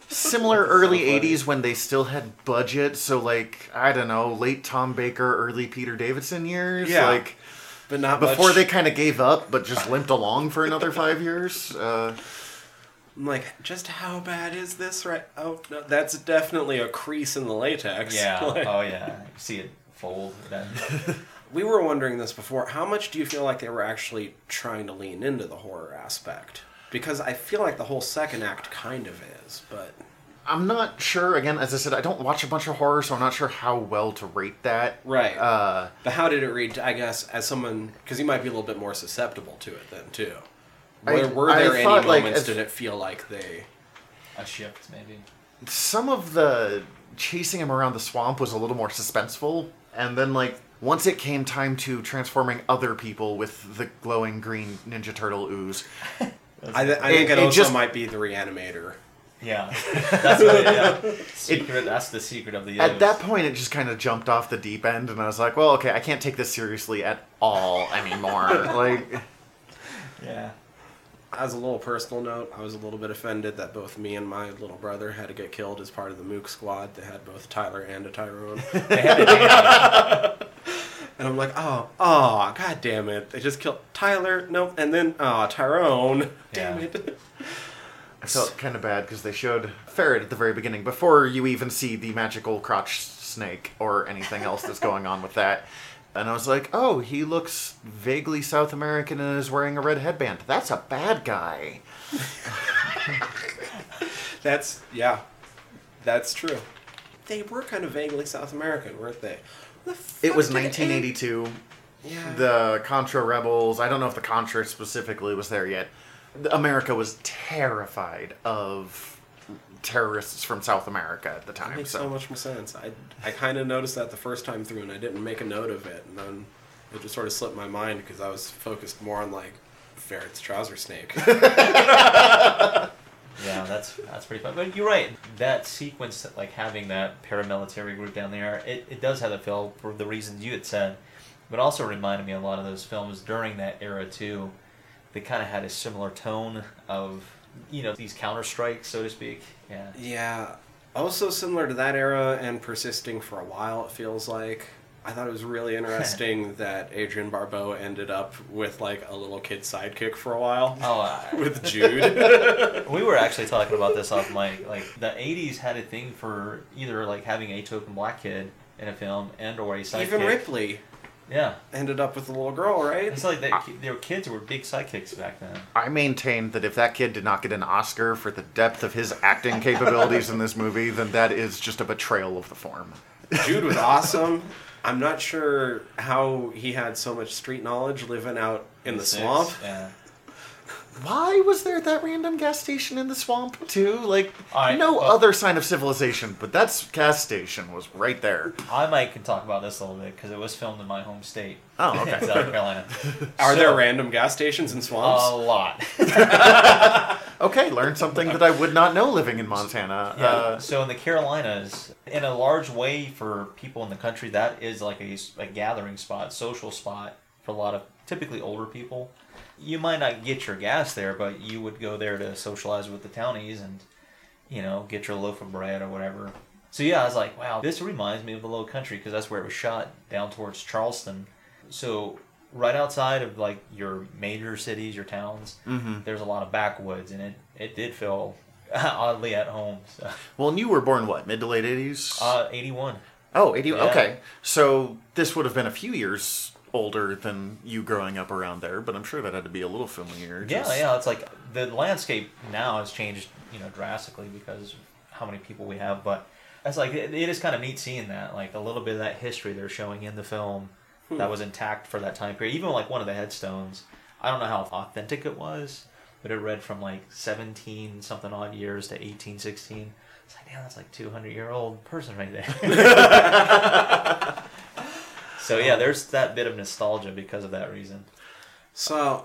Similar early funny. 80s when they still had budget, so like, I don't know, late Tom Baker, early Peter Davison years. Yeah. Like, But not before much- they kind of gave up, but just limped along for another five years. Uh, I'm like, just how bad is this right? Oh, no, that's definitely a crease in the latex. Yeah. Like, Oh yeah. You see it fold. Then. we were wondering this before. How much do you feel like they were actually trying to lean into the horror aspect? Because I feel like the whole second act kind of is, but I'm not sure. Again, as I said, I don't watch a bunch of horror, so I'm not sure how well to rate that. right. Uh, but how did it read? I guess as someone, because you might be a little bit more susceptible to it then too. Were, were I there any thought, like, moments as- did it feel like they? A shift, maybe. some of the chasing him around the swamp was a little more suspenseful and then like once it came time to transforming other people with the glowing green ninja turtle ooze I, th- I think It- it, it also just- might be the reanimator. Yeah, that's what, yeah. Secret. that's the secret of the. Ooze. at that point it just kind of jumped off the deep end and i was like well okay i can't take this seriously at all anymore like Yeah. As a little personal note, I was a little bit offended that both me and my little brother had to get killed as part of the Mook squad. They had both Tyler and a Tyrone. They had it. and I'm like, oh, oh, god damn it. They just killed Tyler, nope, and then, oh, Tyrone. Damn Yeah. it. i felt kind of bad because they showed ferret at the very beginning before you even see the magical crotch snake or anything else that's going on with that and i was like oh he looks vaguely south american and is wearing a red headband that's a bad guy That's, yeah, that's true. They were kind of vaguely South American, weren't they? The It was 1982. A- Yeah. The Contra rebels. I don't know if the Contra specifically was there yet. America was terrified of terrorists from South America at the That time. makes So, so much more sense. I I kind of noticed that the first time through, and I didn't make a note of it, and then it just sort of slipped my mind because I was focused more on like ferret's trouser snake. Yeah, that's that's pretty fun. But you're right. That sequence, like having that paramilitary group down there, it, it does have a feel for the reasons you had said, but also reminded me of a lot of those films during that era too. They kind of had a similar tone of, you know, these counter strikes, so to speak. Yeah. yeah. Also similar to that era and persisting for a while. It feels like. I thought it was really interesting that Adrienne Barbeau ended up with like a little kid sidekick for a while Oh, I, with Jude. we were actually talking about this off mic. Like the '80s had a thing for either like having a token black kid in a film and or a sidekick. Even Ripley Yeah. ended up with a little girl, right? It's like they, they were kids were big sidekicks back then. I maintain that if that kid did not get an Oscar for the depth of his acting capabilities in this movie, then that is just a betrayal of the form. Jude was awesome. I'm not sure how he had so much street knowledge living out in the Six, swamp. Yeah. Why was there that random gas station in the swamp too? Like I- no well- other sign of civilization, but that gas station was right there. I might can talk about this a little bit because it was filmed in my home state. Oh, okay. South Carolina. Are So- there random gas stations in swamps? A lot. Okay, learned something that I would not know living in Montana. Yeah. Uh, so in the Carolinas, in a large way for people in the country, that is like a, a gathering spot, social spot for a lot of typically older people. You might not get your gas there, but you would go there to socialize with the townies and, you know, get your loaf of bread or whatever. So yeah, I was like, wow, this reminds me of the Low Country because that's where it was shot down towards Charleston. So right outside of like your major cities, your towns, there's a lot of backwoods, and it it did feel oddly at home. So. well, and you were born what, mid to late 80s? Uh, 81. oh, 80. yeah. Okay. So this would have been a few years older than you growing up around there, but I'm sure that had to be a little familiar. Yeah, just- yeah. It's like the landscape now has changed, you know, drastically because how many people we have. But it's like it, it is kind of neat seeing that, like a little bit of that history they're showing in the film hmm. that was intact for that time period. Even like one of the headstones, I don't know how authentic it was, but it read from like 17 something odd years to 1816. It's like, damn, that's like 200 year old person right there. so yeah, there's that bit of nostalgia because of that reason. So,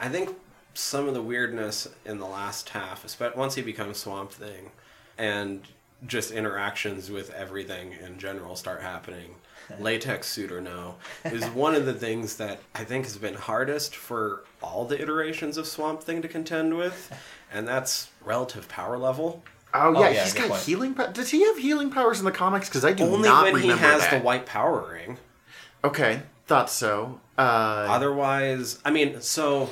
I think some of the weirdness in the last half, especially once he becomes Swamp Thing, and just interactions with everything in general start happening, latex suit or no, is one of the things that I think has been hardest for all the iterations of Swamp Thing to contend with, and that's relative power level. Oh, Oh, yeah, yeah, he's good got point. healing powers. Does he have healing powers in the comics? Because I do Only not when he remember has that. the white power ring. Okay, thought so. Uh, Otherwise, I mean, so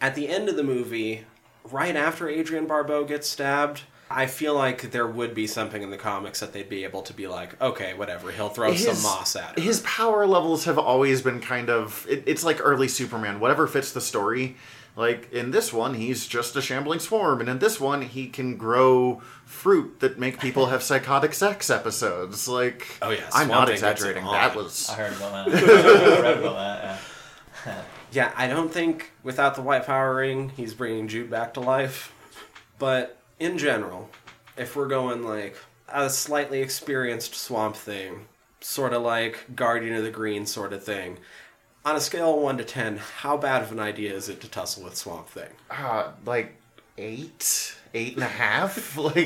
at the end of the movie, right after Adrienne Barbeau gets stabbed, I feel like there would be something in the comics that they'd be able to be like, okay, whatever, he'll throw some moss at her. His power levels have always been kind of. It, it's like early Superman. Whatever fits the story. Like in this one, he's just a shambling swarm, and in this one, he can grow fruit that make people have psychotic sex episodes. Like, Oh, yeah, I'm not Thing gets it exaggerating. That was I heard about that. I read about that. Yeah. Yeah, I don't think without the white power ring, he's bringing Jude back to life. But in general, if we're going like a slightly experienced Swamp Thing, sort of like Guardian of the Green sort of thing, on a scale of 1 to 10, how bad of an idea is it to tussle with Swamp Thing? Uh, like eight, eight and a half. like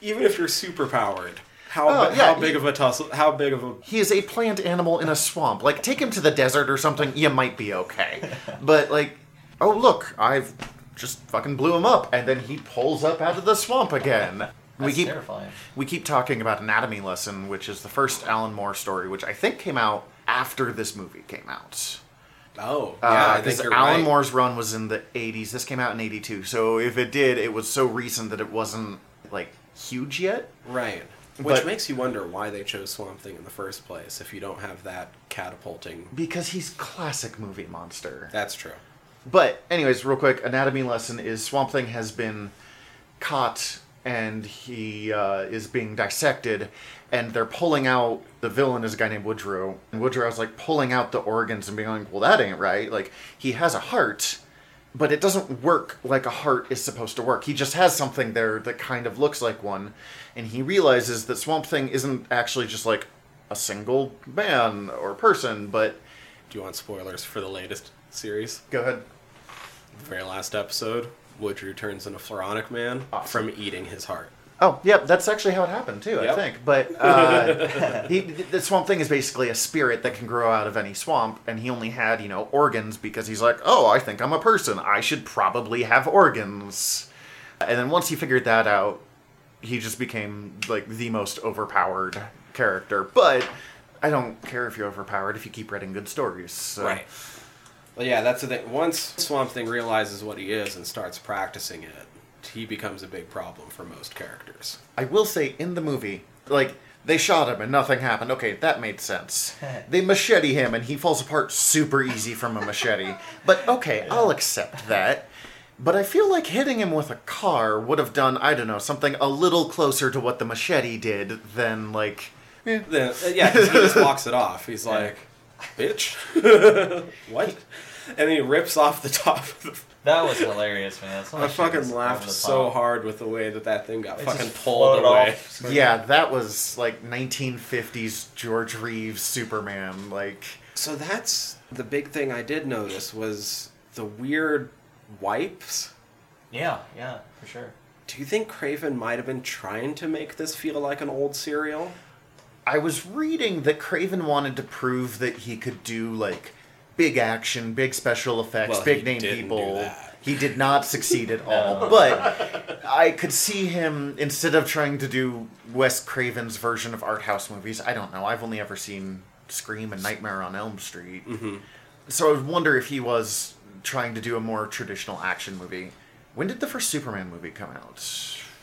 Even if you're super powered, how, Oh, bi- yeah, how big you- of a tussle, how big of a he is a plant animal in a swamp. Like take him to the desert or something, you might be okay. But like, oh look, I've just fucking blew him up, and then he pulls up out of the swamp again. we keep terrifying. we keep talking about Anatomy Lesson, which is the first Alan Moore story, which I think came out after this movie came out. Oh, yeah, I think Because you're Alan right. Moore's run was in the 80s. This came out in 82. So if it did, it was so recent that it wasn't like huge yet. Right. Which But- makes you wonder why they chose Swamp Thing in the first place if you don't have that catapulting. Because he's classic movie monster. That's true. But anyways, real quick, anatomy lesson is Swamp Thing has been caught and he uh, is being dissected, and they're pulling out. The villain is a guy named Woodrue, and Woodrue's like pulling out the organs and being like, "Well, that ain't right. Like he has a heart." But it doesn't work like a heart is supposed to work. He just has something there that kind of looks like one, and he realizes that Swamp Thing isn't actually just like a single man or person, but Do you want spoilers for the latest series? go ahead. The very last episode, Woodrue turns into Floronic Man from eating his heart. Oh, yep, that's actually how it happened too. I think, but uh, he, the swamp thing is basically a spirit that can grow out of any swamp, and he only had you know organs because he's like, oh, I think I'm a person. I should probably have organs. And then once he figured that out, he just became like the most overpowered character. But I don't care if you're overpowered if you keep writing good stories. So. Right. Well, yeah, that's the thing. Once Swamp Thing realizes what he is and starts practicing it, he becomes a big problem for most characters. I will say in the movie, like they shot him and nothing happened. Okay, that made sense. they machete him and he falls apart super easy from a machete. But okay, I'll accept that. But I feel like hitting him with a car would have done, I don't know, something a little closer to what the machete did than like Then, uh, yeah, 'cause he just walks it off. He's like, bitch. what? And he rips off the top of the. That was hilarious, man. Some I of that shit fucking laughed so top. hard with the way that that thing got It fucking pulled away. off. Yeah, that was like 1950s George Reeves Superman. Like, So that's the big thing I did notice was the weird wipes. Yeah, yeah, for sure. Do you think Craven might have been trying to make this feel like an old serial? I was reading that Craven wanted to prove that he could do like big action, big special effects, Well, big name people. He did not succeed at all. But I could see him instead of trying to do Wes Craven's version of art house movies. I don't know. I've only ever seen Scream and Nightmare on Elm Street. Mm-hmm. So I wonder if he was trying to do a more traditional action movie. When did the first Superman movie come out?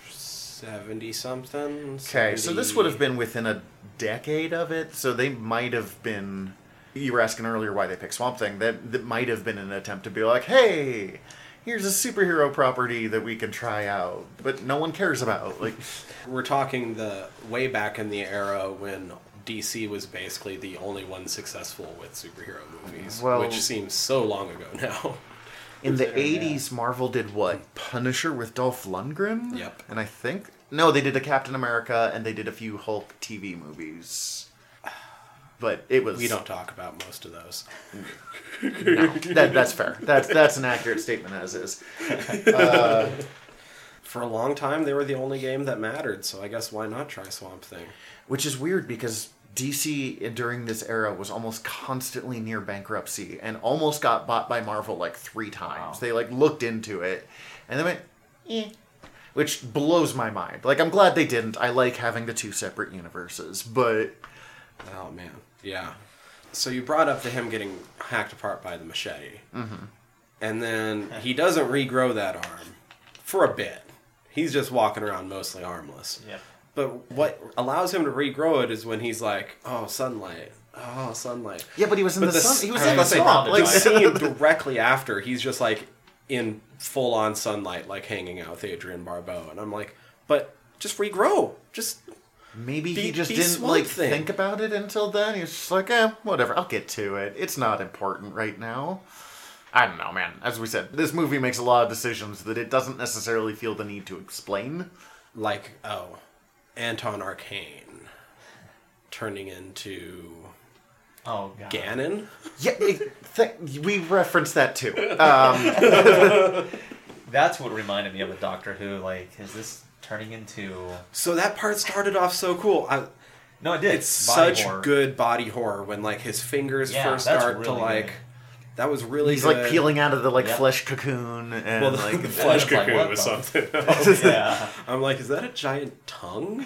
70 something? Okay, so this would have been within a decade of it, so they might have been. You were asking earlier why they picked Swamp Thing. That that might have been an attempt to be like, hey, here's a superhero property that we can try out, but no one cares about. Like, We're talking the way back in the era when DC was basically the only one successful with superhero movies, Well- which seems so long ago now. in the '80s, Marvel did what? Punisher with Dolph Lundgren. Yep. And I think no, they did a Captain America, and they did a few Hulk TV movies. But it was We don't talk about most of those. No, that, that's fair. That's that's an accurate statement as is. For a long time, they were the only game that mattered, so I guess why not try Swamp Thing? Which is weird because DC during this era was almost constantly near bankruptcy and almost got bought by Marvel like three times. Wow. They like looked into it and they went, eh. Which blows my mind. Like I'm glad they didn't. I like having the two separate universes, but Oh man, yeah. So you brought up to him getting hacked apart by the machete, mm-hmm. and then he doesn't regrow that arm for a bit. He's just walking around mostly armless. Yep. But what allows him to regrow it is when he's like, "Oh, sunlight! Oh, sunlight!" yeah, but he was in But the, sun. He was in the about to say, swamp. Like Like, scene directly after, he's just like in full on sunlight, like hanging out with Adrienne Barbeau, and I'm like, "But just regrow, just Maybe Be- he just didn't like Thing. think about it until then. He was just like, eh, whatever. I'll get to it. It's not important right now. I don't know, man. As we said, this movie makes a lot of decisions that it doesn't necessarily feel the need to explain. like oh, Anton Arcane turning into Oh god. Ganon. Yeah, it, th- we referenced that too. Um, That's what reminded me of a Doctor Who. Like, is this turning into? So that part started off so cool. I, No, it did. it's Body such horror. good body horror when like his fingers Yeah, first that's start to like. good. That was really he's good. like peeling out of the like Yep. flesh cocoon and Well, the, like the flesh it's like, cocoon was the- something else. Yeah, I'm like, is that a giant tongue?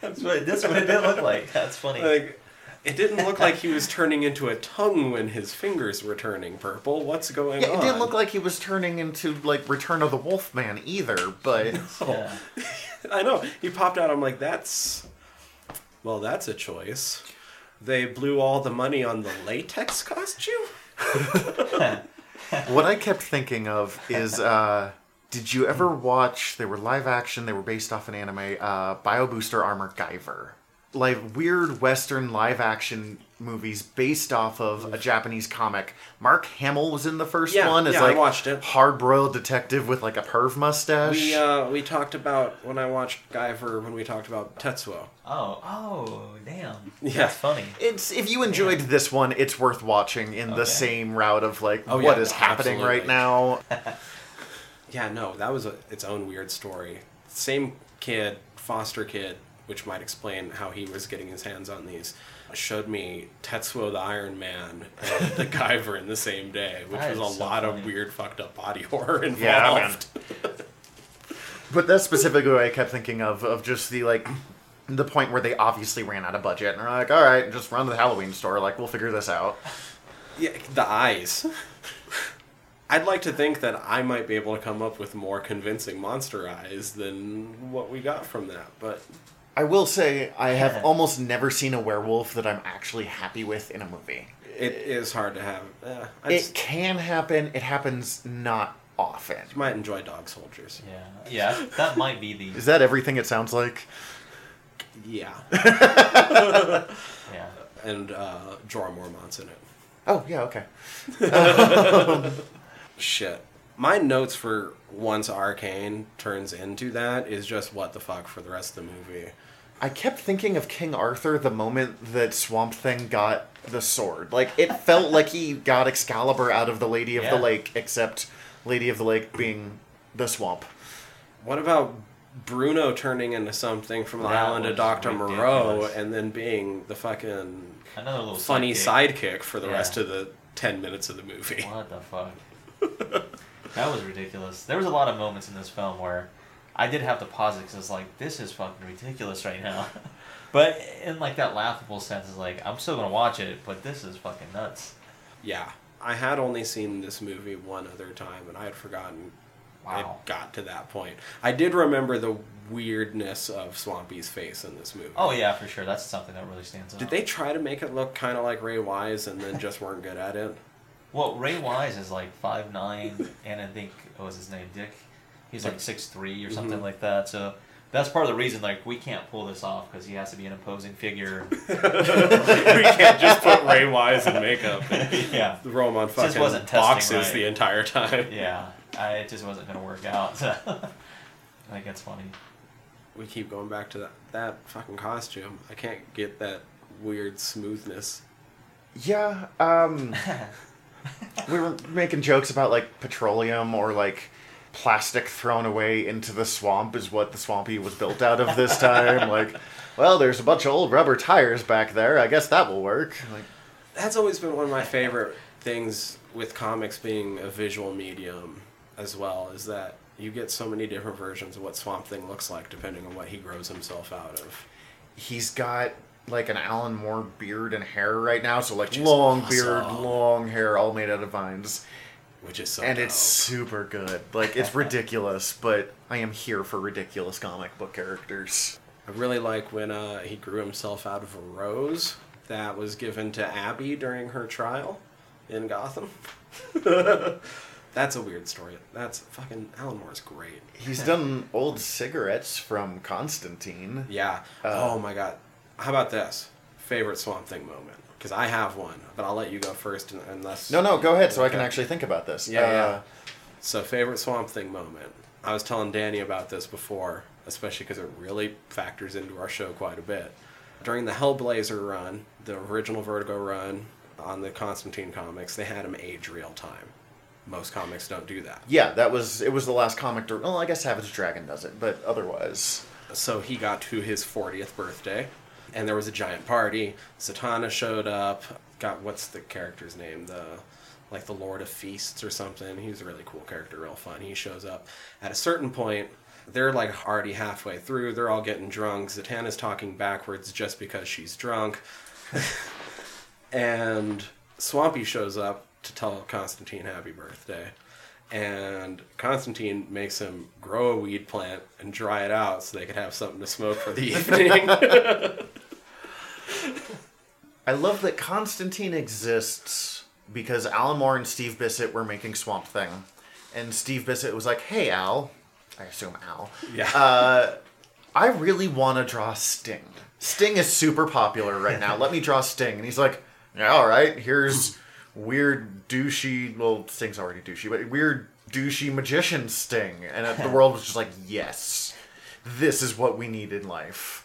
that's what that's what it did look like. That's funny. like, it didn't look like he was turning into a tongue when his fingers were turning purple. What's going yeah, on? it didn't look like he was turning into like Return of the Wolfman either. But yeah. I know. He popped out. I'm like, that's. Well, that's a choice. They blew all the money on the latex costume? what I kept thinking of is, uh, did you ever watch? They were live action. They were based off an anime. Uh, Bio Booster Armor Guyver, like weird Western live action movies based off of a Japanese comic. Mark Hamill was in the first Yeah, one as yeah, I watched it. hard boiled detective with like a perv mustache. We uh, we talked about when I watched Guyver when we talked about Tetsuo. Oh, oh, damn. Yeah. That's funny. It's if you enjoyed this one, it's worth watching in the same route of like Oh, what yeah, is happening right now. Yeah, no, that was a, its own weird story. Same kid, foster kid, which might explain how he was getting his hands on these, showed me Tetsuo the Iron Man and the Guyver in the same day, which That was a so lot of weird, fucked up body horror involved. Yeah, man. But that's specifically what I kept thinking of of just the like the point where they obviously ran out of budget and they're like, all right, just run to the Halloween store, like we'll figure this out. Yeah, the eyes. I'd like to think that I might be able to come up with more convincing monster eyes than what we got from that, but I will say I have almost never seen a werewolf that I'm actually happy with in a movie. it is hard to have. I It just, can happen. It happens not often. you might enjoy Dog Soldiers. Yeah, yeah. That might be the Is that everything it sounds like? Yeah, yeah. and uh, Jorah Mormont's in it. Oh yeah, okay. Shit. My notes for once Arcane turns into that is just what the fuck for the rest of the movie. I kept thinking of King Arthur the moment that Swamp Thing got the sword. Like it felt like he got Excalibur out of the Lady of Yeah. the Lake, except Lady of the Lake being the swamp. What about Bruno turning into something from the That island of was Dr. Moreau and then being the fucking Another little funny sidekick. sidekick for the Yeah. rest of the 10 minutes of the movie? What the fuck? that was ridiculous. There was a lot of moments in this film where I did have to pause it because it's like, this is fucking ridiculous right now. but in like that laughable sense, it's like I'm still gonna watch it, but this is fucking nuts. Yeah. I had only seen this movie one other time and I had forgotten Wow. it got to that point. I did remember the weirdness of Swampy's face in this movie. Oh yeah, for sure. That's something that really stands out. Did they try to make it look kind of like Ray Wise and then just weren't good at it? Well, Ray Wise is like five nine, and I think what was his name, Dick. He's like six three or something Mhm. like that. So that's part of the reason like we can't pull this off because he has to be an imposing figure. we can't just put Ray Wise in makeup and yeah, throw him on Just fucking wasn't testing boxes right. the entire time. yeah. I, it just wasn't gonna work out. I think that's funny. We keep going back to that, that fucking costume. I can't get that weird smoothness. Yeah, um we were making jokes about like petroleum or like plastic thrown away into the swamp is what the swampy was built out of this time. like, well, there's a bunch of old rubber tires back there. I guess that will work. Like, That's always been one of my favorite things with comics being a visual medium as well, is that you get so many different versions of what Swamp Thing looks like depending on what he grows himself out of. he's got like an Alan Moore beard and hair right now, so like Which long awesome. beard, long hair, all made out of vines. Which is so and dope. it's super good. Like it's ridiculous, but I am here for ridiculous comic book characters. I really like when uh, he grew himself out of a rose that was given to Abby during her trial in Gotham. That's a weird story. That's fucking Alan Moore's great. He's done old cigarettes from Constantine. Yeah. oh my god. How about this? Favorite Swamp Thing moment? Because I have one, but I'll let you go first, unless. No, no, go ahead so I can actually think about this. Yeah, Uh, yeah. So, favorite Swamp Thing moment. I was telling Danny about this before, especially because it really factors into our show quite a bit. During the Hellblazer run, the original Vertigo run on the Constantine comics, they had him age real time. Most comics don't do that. Yeah, that was it was the last comic to well, I guess Savage Dragon does it, but otherwise. So he got to his 40th birthday, and there was a giant party. Zatanna showed up. Got what's the character's name? The like the Lord of Feasts or something. He's a really cool character, real fun. He shows up at a certain point. They're like already halfway through. They're all getting drunk. Zatanna's talking backwards just because she's drunk. and Swampy shows up to tell Constantine happy birthday. And Constantine makes him grow a weed plant and dry it out so they could have something to smoke for the evening. I love that Constantine exists because Alan Moore and Steve Bissette were making Swamp Thing. And Steve Bissette was like, hey, Al. I assume Al. yeah. Uh, I really want to draw Sting. Sting is super popular right now. Let me draw Sting. And he's like, yeah, all right, here's weird, douchey, well, Sting's already douchey, but weird, douchey magician Sting. And the world was just like, yes, this is what we need in life.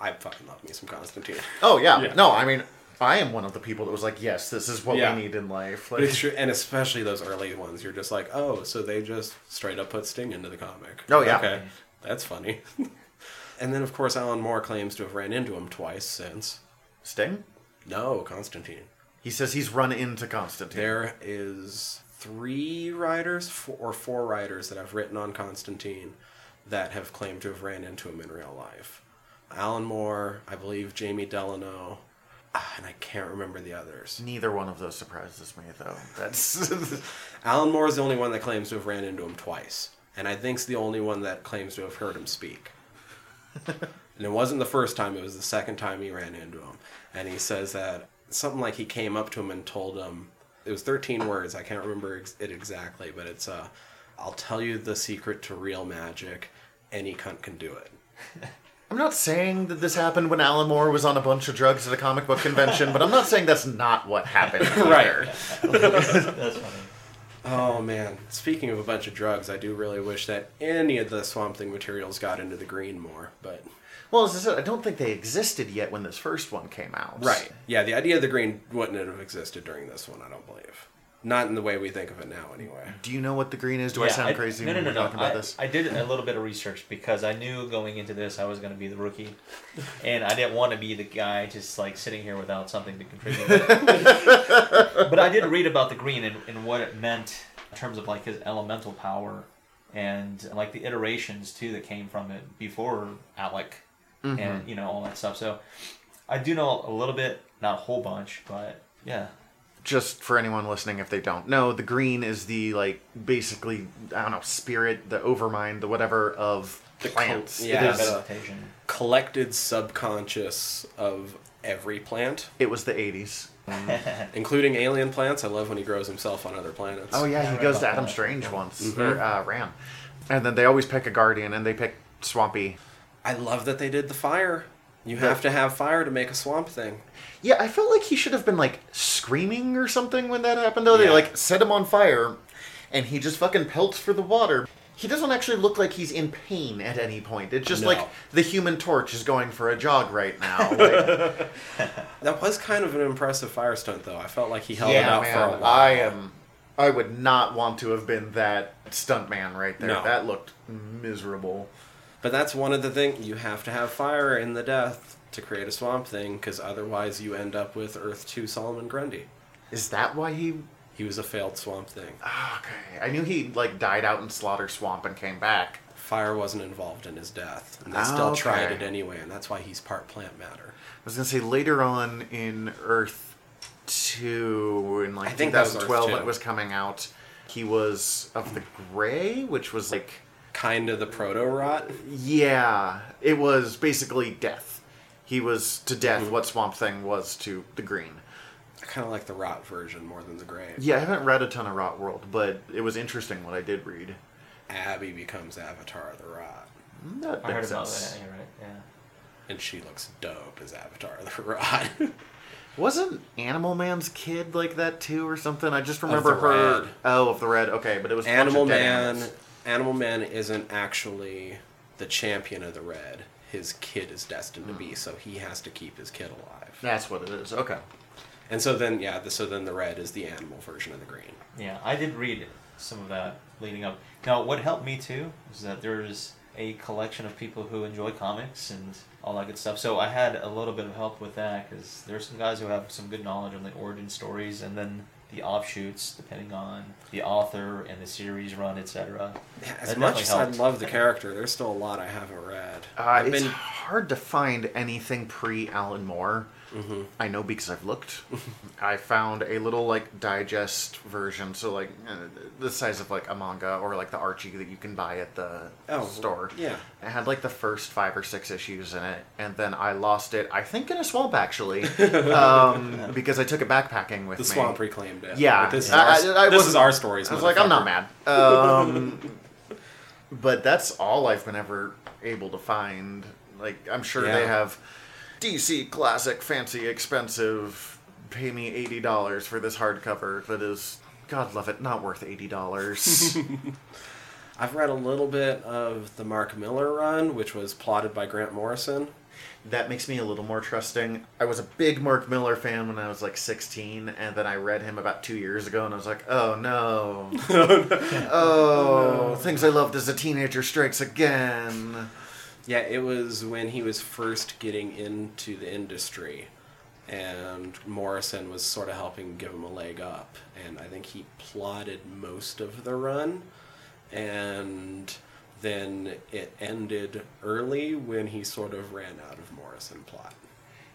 I fucking love me some Constantine. Oh, yeah. Yeah. No, I mean, I am one of the people that was like, yes, this is what Yeah. we need in life. Like, it's true, and especially those early ones, you're just like, oh, so they just straight up put Sting into the comic. Oh, yeah. Okay, that's funny. and then, of course, Alan Moore claims to have ran into him twice since. Sting? No, Constantine. He says he's run into Constantine. There is three writers four, or four writers that have written on Constantine that have claimed to have ran into him in real life. Alan Moore, I believe Jamie Delano, ah, and I can't remember the others. Neither one of those surprises me, though. That's. Alan Moore is the only one that claims to have ran into him twice, and I think's the only one that claims to have heard him speak. and it wasn't the first time; it was the second time he ran into him, and he says that something like he came up to him and told him it was 13 words. I can't remember ex- it exactly, but it's uh, "I'll tell you the secret to real magic. Any cunt can do it." I'm not saying that this happened when Alan Moore was on a bunch of drugs at a comic book convention, but I'm not saying that's not what happened. Right. either. That's funny. Oh man! Speaking of a bunch of drugs, I do really wish that any of the Swamp Thing materials got into the green more, but. Well, as I said, I don't think they existed yet when this first one came out. Right. Yeah, the idea of the green wouldn't have existed during this one, I don't believe. Not in the way we think of it now, anyway. Do you know what the green is? Do I Yeah, sound crazy No, no, when no, we're no. talking about I, this? I did a little bit of research because I knew going into this I was going to be the rookie, and I didn't want to be the guy just like sitting here without something to contribute. but I did read about the green and, and what it meant in terms of like his elemental power and like the iterations too that came from it before Alec and mm-hmm. you know all that stuff. So I do know a little bit, not a whole bunch, but yeah. Just for anyone listening, if they don't know, the green is the like basically I don't know spirit, the overmind, the whatever of plants. yeah, it, is. Collected subconscious of every plant, it was the '80s. including alien plants. I love when he grows himself on other planets. Oh yeah, he goes to Adam Strange once, or uh, Rann, and then they always pick a guardian, and they pick Swampy. I love that they did the fire. You have to have fire to make a swamp thing. Yeah, I felt like he should have been like screaming or something when that happened. Though they like set him on fire, and he just fucking pelts for the water. He doesn't actually look like he's in pain at any point. It's just No. like the Human Torch is going for a jog right now. Like, That was kind of an impressive fire stunt, though. I felt like he held it yeah, out for a while. I am. I would not want to have been that stuntman right there. No. That looked miserable. But that's one of the things you have to have fire in the death to create a swamp thing, because otherwise you end up with Earth Two Solomon Grundy. Is that why he He was a failed swamp thing. Okay, I knew he like died out in Slaughter Swamp and came back. Fire wasn't involved in his death, and they Ah, still okay. tried it anyway, and that's why he's part plant matter. I was gonna say later on in Earth Two, in like I think that was Earth 2012, when it was coming out, he was of the Gray, which was like, Kind of the proto rot. yeah, it was basically death. He was to death Mm-hmm. what Swamp Thing was to the Green. I kind of like the Rot version more than the Grave. Yeah, I haven't read a ton of Rot World, but it was interesting what I did read. Abby becomes Avatar of the Rot, That I heard makes about sense. that. You're right. Yeah. and she looks dope as Avatar of the Rot. Wasn't Animal Man's kid like that too, or something? I just remember the her. Red. Oh, of the red. Okay, but it was a bunch of Animal dead Man. animals. Animal Man isn't actually the champion of the Red. His kid is destined to Hmm. be, so he has to keep his kid alive. That's what it is. Okay. And so then, yeah, the, so then the red is the animal version of the green. Yeah, I did read some of that leading up. Now, what helped me too is that there's a collection of people who enjoy comics and all that good stuff. So I had a little bit of help with that because there's some guys who have some good knowledge on the origin stories and then the offshoots, depending on the author and the series run, etc. As That much definitely as I love the character, there's still a lot I haven't read. Uh, I've it's been hard to find anything pre Alan Moore. Mm-hmm. I know because I've looked. I found a little like digest version, so like uh, the size of like a manga or like the Archie that you can buy at the Oh, store. yeah. It had like the first five or six issues in it, and then I lost it. I think in a swamp actually, um, because I took it backpacking with the me. swamp reclaimed it. Yeah, But this is I- our, I- I this is our stories. I was like, I'm not mad. Um, but that's all I've been ever able to find. Like, I'm sure they have DC classic, fancy, expensive. Pay me eighty dollars for this hardcover that is, God love it, not worth eighty dollars. I've read a little bit of the Mark Millar run, which was plotted by Grant Morrison. that makes me a little more trusting. I was a big Mark Millar fan when I was like 16, and then I read him about two years ago, and I was like, oh no. Oh, oh, things I loved as a teenager strikes again. Yeah, it was when he was first getting into the industry, and Morrison was sort of helping give him a leg up. And I think he plotted most of the run, and then it ended early when he sort of ran out of Morrison plot.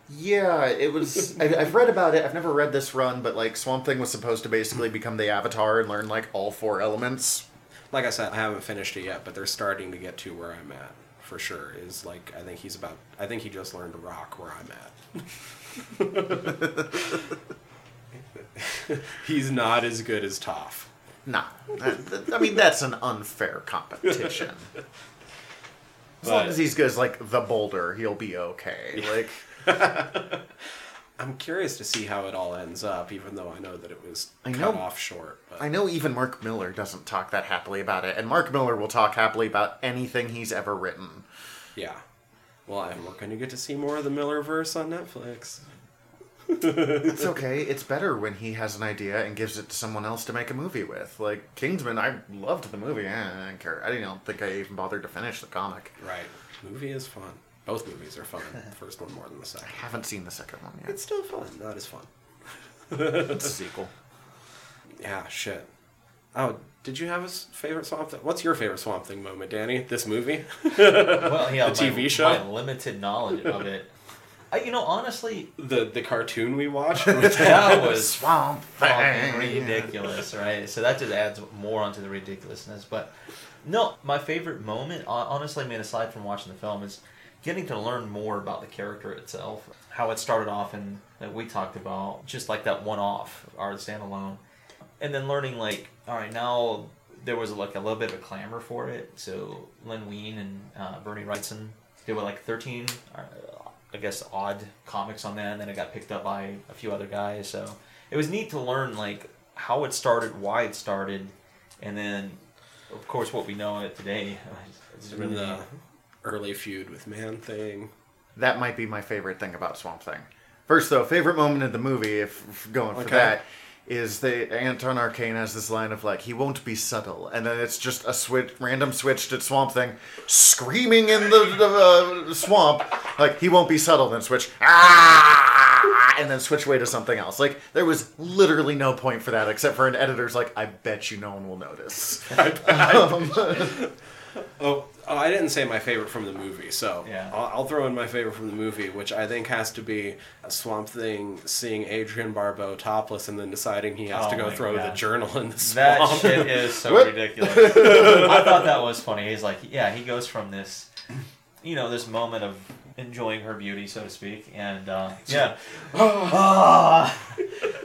Yeah, it was. I've read about it. I've never read this run, but like Swamp Thing was supposed to basically become the Avatar and learn like all four elements. Like I said, I haven't finished it yet, but they're starting to get to where I'm at for sure. Is like I think he's about. I think he just learned to rock where I'm at. he's not as good as Toph. Nah, I, I mean that's an unfair competition. As long as he's good as like the Boulder, he'll be okay. Like, I'm curious to see how it all ends up, even though I know that it was I cut know- off short. But I know even Mark Millar doesn't talk that happily about it, and Mark Millar will talk happily about anything he's ever written. yeah. Well, and we're going to get to see more of the Millarverse on Netflix. It's okay. It's better when he has an idea and gives it to someone else to make a movie with. Like Kingsman, I loved the movie. I didn't care. I didn't think I even bothered to finish the comic. Right. Movie is fun. Both movies are fun. The first one more than the second. I haven't seen the second one yet. It's still fun. Not as fun. It's a sequel. Yeah, shit. Oh, did you have a favorite Swamp Thing? What's your favorite Swamp Thing moment, Danny? This movie? Well, yeah, The my, TV show? My limited knowledge of it. I, you know, honestly, the the cartoon we watched? That was Swamp Thing. ridiculous, right? So that just adds more onto the ridiculousness. But no, my favorite moment, honestly, I mean, aside from watching the film, is getting to learn more about the character itself, how it started off, and that we talked about, just like that one-off art standalone, and then learning like, all right, now there was like a little bit of a clamor for it. So Len Wein and uh, Bernie Wrightson did what like thirteen. Uh, I guess odd comics on that, and then it got picked up by a few other guys. So it was neat to learn like how it started, why it started, and then of course what we know of it today. It's really the. Early feud with Man Thing. That might be my favorite thing about Swamp Thing. First, though, favorite moment in the movie, if, if going for Okay. that, is the Anton Arcane has this line of like, "He won't be subtle," and then it's just a switch, random switch to Swamp Thing, screaming in the, the uh, swamp, like he won't be subtle. Then switch, ah, and then switch away to something else. Like there was literally no point for that except for an editor's like, "I bet you no one will notice." Um, Oh, oh, I didn't say my favorite from the movie, so Yeah. I'll, I'll throw in my favorite from the movie, which I think has to be a Swamp Thing seeing Adrienne Barbeau topless and then deciding he has Oh to go throw God. the journal in the swamp. That swamp. shit is so ridiculous. I thought that was funny. He's like, yeah, he goes from this, you know, this moment of enjoying her beauty, so to speak. And uh, yeah, Ah.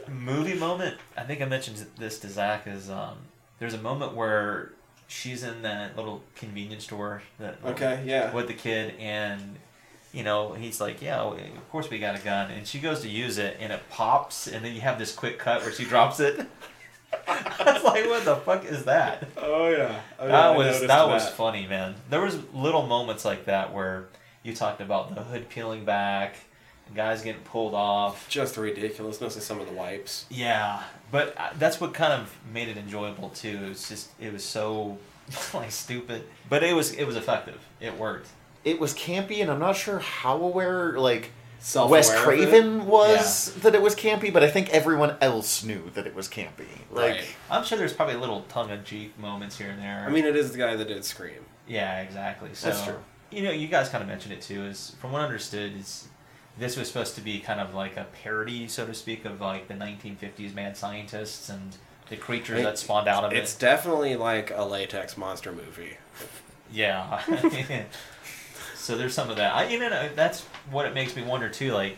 movie moment. I think I mentioned this to Zach. Is um, there's a moment where she's in that little convenience store that Okay, yeah. with the kid and. You know, he's like, yeah, of course we got a gun, and she goes to use it, and it pops, and then you have this quick cut where she drops it. I was like, what the fuck is that? Oh yeah. Oh, yeah, that was noticed that was funny, man. There was little moments like that where you talked about the hood peeling back, guys getting pulled off. Just the ridiculousness of some of the wipes. Yeah, but uh, that's what kind of made it enjoyable too. It's just it was so like stupid, but it was it was effective. It worked. It was campy, and I'm not sure how aware like Self-aware Wes? Craven was that it was campy, but I think everyone else knew that it was campy. Like, Right. I'm sure there's probably a little tongue in cheek moments here and there. I mean, it is the guy that did Scream. Yeah, exactly. So, That's true. You know, you guys kind of mentioned it too. Is from what I understood, is this was supposed to be kind of like a parody, so to speak, of like the 1950s mad scientists and the creatures It- that spawned out of It's it. It's definitely like a latex monster movie. Yeah. so there's some of that. I, you know, that's what it makes me wonder too. Like,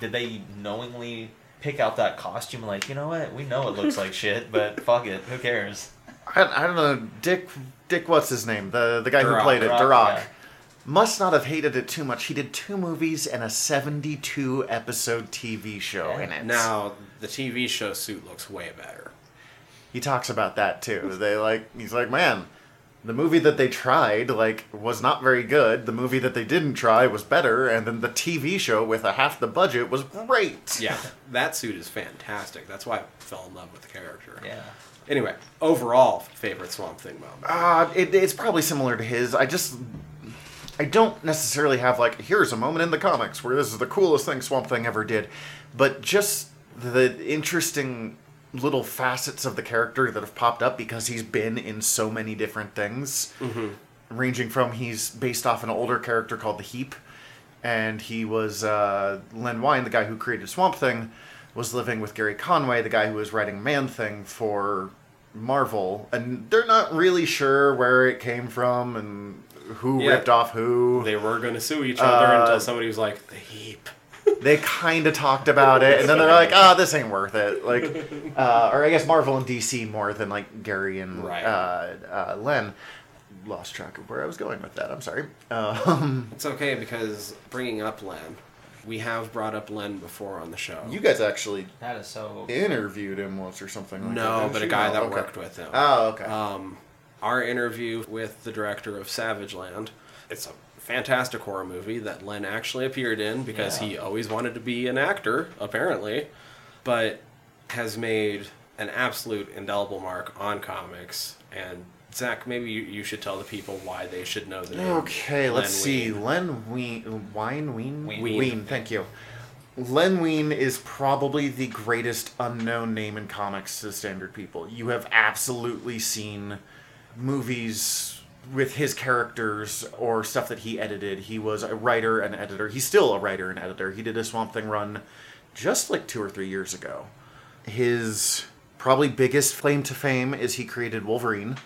did they knowingly pick out that costume? Like, you know what? We know it looks like shit, but fuck it. Who cares? I, I don't know, Dick. Dick, what's his name? The the guy Durock. who played it, Durock, Durock. yeah. Must not have hated it too much. He did two movies and a 72 episode TV show in it. Now, the TV show suit looks way better. he talks about that too. They like he's like, man, the movie that they tried like was not very good. The movie that they didn't try was better, and then the TV show with a half the budget was great. Yeah, that suit is fantastic. That's why I fell in love with the character. Yeah. Anyway, overall favorite Swamp Thing moment. Uh, it, it's probably similar to his. I just. I don't necessarily have, like, here's a moment in the comics where this is the coolest thing Swamp Thing ever did, but just the interesting little facets of the character that have popped up because he's been in so many different things. Ranging from he's based off an older character called the Heap, and he was uh, Len Wein, the guy who created Swamp Thing, was living with Gary Conway, the guy who was writing Man Thing for Marvel, and they're not really sure where it came from and who Yeah. ripped off who. They were going to sue each other Uh, until somebody was like, the heap. They kind of talked about it, and then they're like, "Ah, this ain't worth it." Like, uh, or I guess Marvel and DC more than like Gary and Right. uh, uh, Len. Lost track of where I was going with that. I'm sorry. Um, It's okay because bringing up Len, we have brought up Len before on the show. you guys actually That is so. interviewed him once or something like that. no, didn't but a guy No, that okay. worked with him. Oh, okay. Um, our interview with the director of Savage Land. It's a fantastic horror movie that Len actually appeared in because Yeah. he always wanted to be an actor, apparently, but has made an absolute indelible mark on comics. And Zach, maybe you, you should tell the people why they should know the name. Okay, let's Len see. Len Wein, Wine, Ween, Wein. Ween. Thank you. Len Wein is probably the greatest unknown name in comics to standard people. You have absolutely seen movies with his characters or stuff that he edited. He was a writer and editor. He's still a writer and editor. He did a Swamp Thing run just like two or three years ago. His probably biggest claim to fame is he created Wolverine.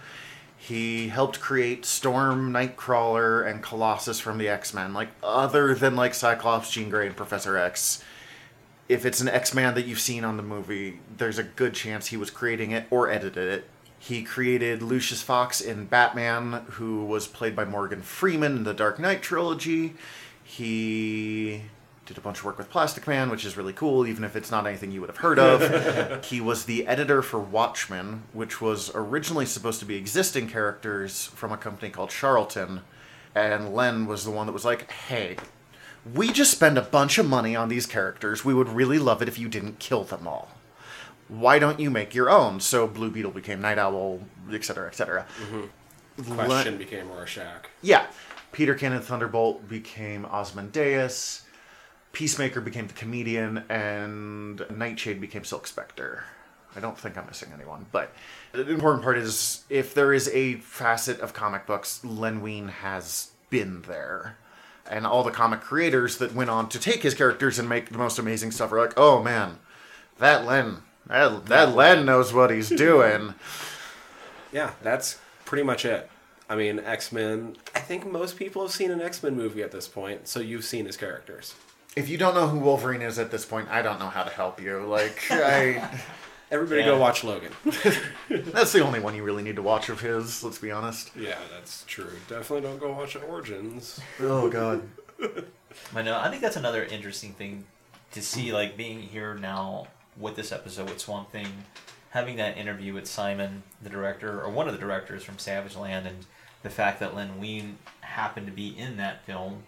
He helped create Storm, Nightcrawler, and Colossus from the X Men. Like, other than like Cyclops, Jean Grey, and Professor X, if it's an X Man that you've seen on the movie, there's a good chance he was creating it or edited it. He created Lucius Fox in Batman, who was played by Morgan Freeman in the Dark Knight trilogy. He did a bunch of work with Plastic Man, which is really cool, even if it's not anything you would have heard of. he was the editor for Watchmen, which was originally supposed to be existing characters from a company called Charlton. And Len was the one that was like, hey, we just spend a bunch of money on these characters. We would really love it if you didn't kill them all. Why don't you make your own? So Blue Beetle became Nite Owl, etc., etc. Mm-hmm. Question became Rorschach. Yeah. Peter Cannon Thunderbolt became Ozymandias. Peacemaker became the comedian, and Nightshade became Silk Spectre. I don't think I'm missing anyone, but the important part is if there is a facet of comic books, Len Wein has been there. And all the comic creators that went on to take his characters and make the most amazing stuff are like, oh man, that Len, that, that Len knows what he's doing. Yeah, that's pretty much it. I mean, X Men. I think most people have seen an X Men movie at this point, so you've seen his characters. If you don't know who Wolverine is at this point, I don't know how to help you. Like, I. Everybody Yeah. go watch Logan. That's the only one you really need to watch of his, let's be honest. yeah, that's true. Definitely don't go watch Origins. Oh, God. I know. I think that's another interesting thing to see, like being here now with this episode with Swamp Thing, having that interview with Simon, the director or one of the directors from Savage Land, and the fact that Len Wein happened to be in that film.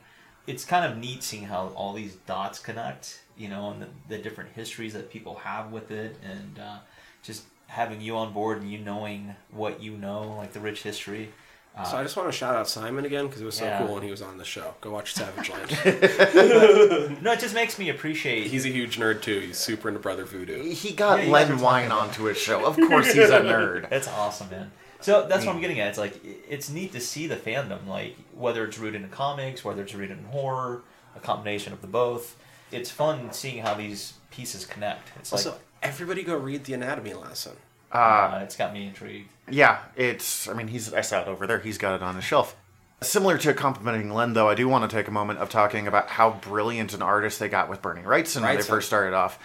It's kind of neat seeing how all these dots connect, you know, and the, the different histories that people have with it, and uh, just having you on board and you knowing what you know, like the rich history. Uh, So I just want to shout out Simon again because it was so Yeah. cool when he was on the show. Go watch Savage Land. no, it just makes me appreciate. He's a huge nerd too. He's super into Brother Voodoo. He got Yeah, you guys were Len talking Wein onto his show. Of course he's a nerd. That's awesome, man. So that's what I'm getting at. It's like it's neat to see the fandom, like whether it's rooted in comics, whether it's rooted in horror, a combination of the both. It's fun seeing how these pieces connect. It's like everybody go read the anatomy lesson. uh, it's got me intrigued. Yeah, it's. I mean, he's. I saw it over there. He's got it on his shelf. Similar to complimenting Len, though, I do want to take a moment of talking about how brilliant an artist they got with Bernie Wrightson when they Wrightson. first started off.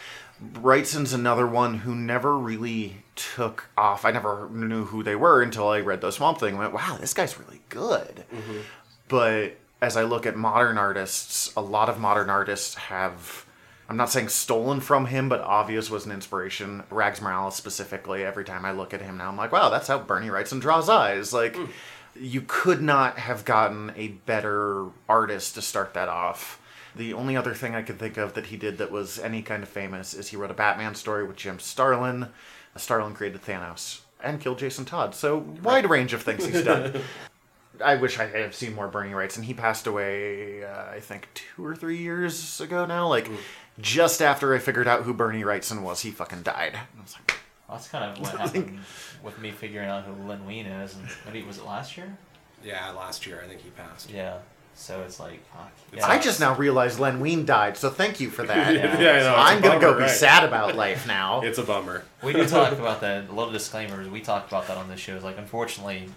Wrightson's another one who never really took off. I never knew who they were until I read the Swamp Thing and went, wow, this guy's really good. Mm-hmm. But as I look at modern artists, a lot of modern artists have, I'm not saying stolen from him, but Obvious was an inspiration. Rags Morales specifically, every time I look at him now, I'm like, wow, that's how Bernie Wrightson draws eyes. Like, you could not have gotten a better artist to start that off. The only other thing I could think of that he did that was any kind of famous is he wrote a Batman story with Jim Starlin. Starlin created Thanos and killed Jason Todd. So, wide range of things he's done. I wish I had seen more Bernie Wrightson. He passed away, uh, I think, two or three years ago now. Like, just after I figured out who Bernie Wrightson was, he fucking died. I was like, That's kind of what happened with me figuring out who Len Wein is. And maybe was it last year? Yeah, last year I think he passed. Yeah. So it's like, fuck. I just now realized Len Wein died, so thank you for that. Yeah. Yeah, I know, it's a I'm gonna go be right? sad about life now. It's a bummer. We do talk about that. A little disclaimers. We talked about that on this show. It's like, unfortunately,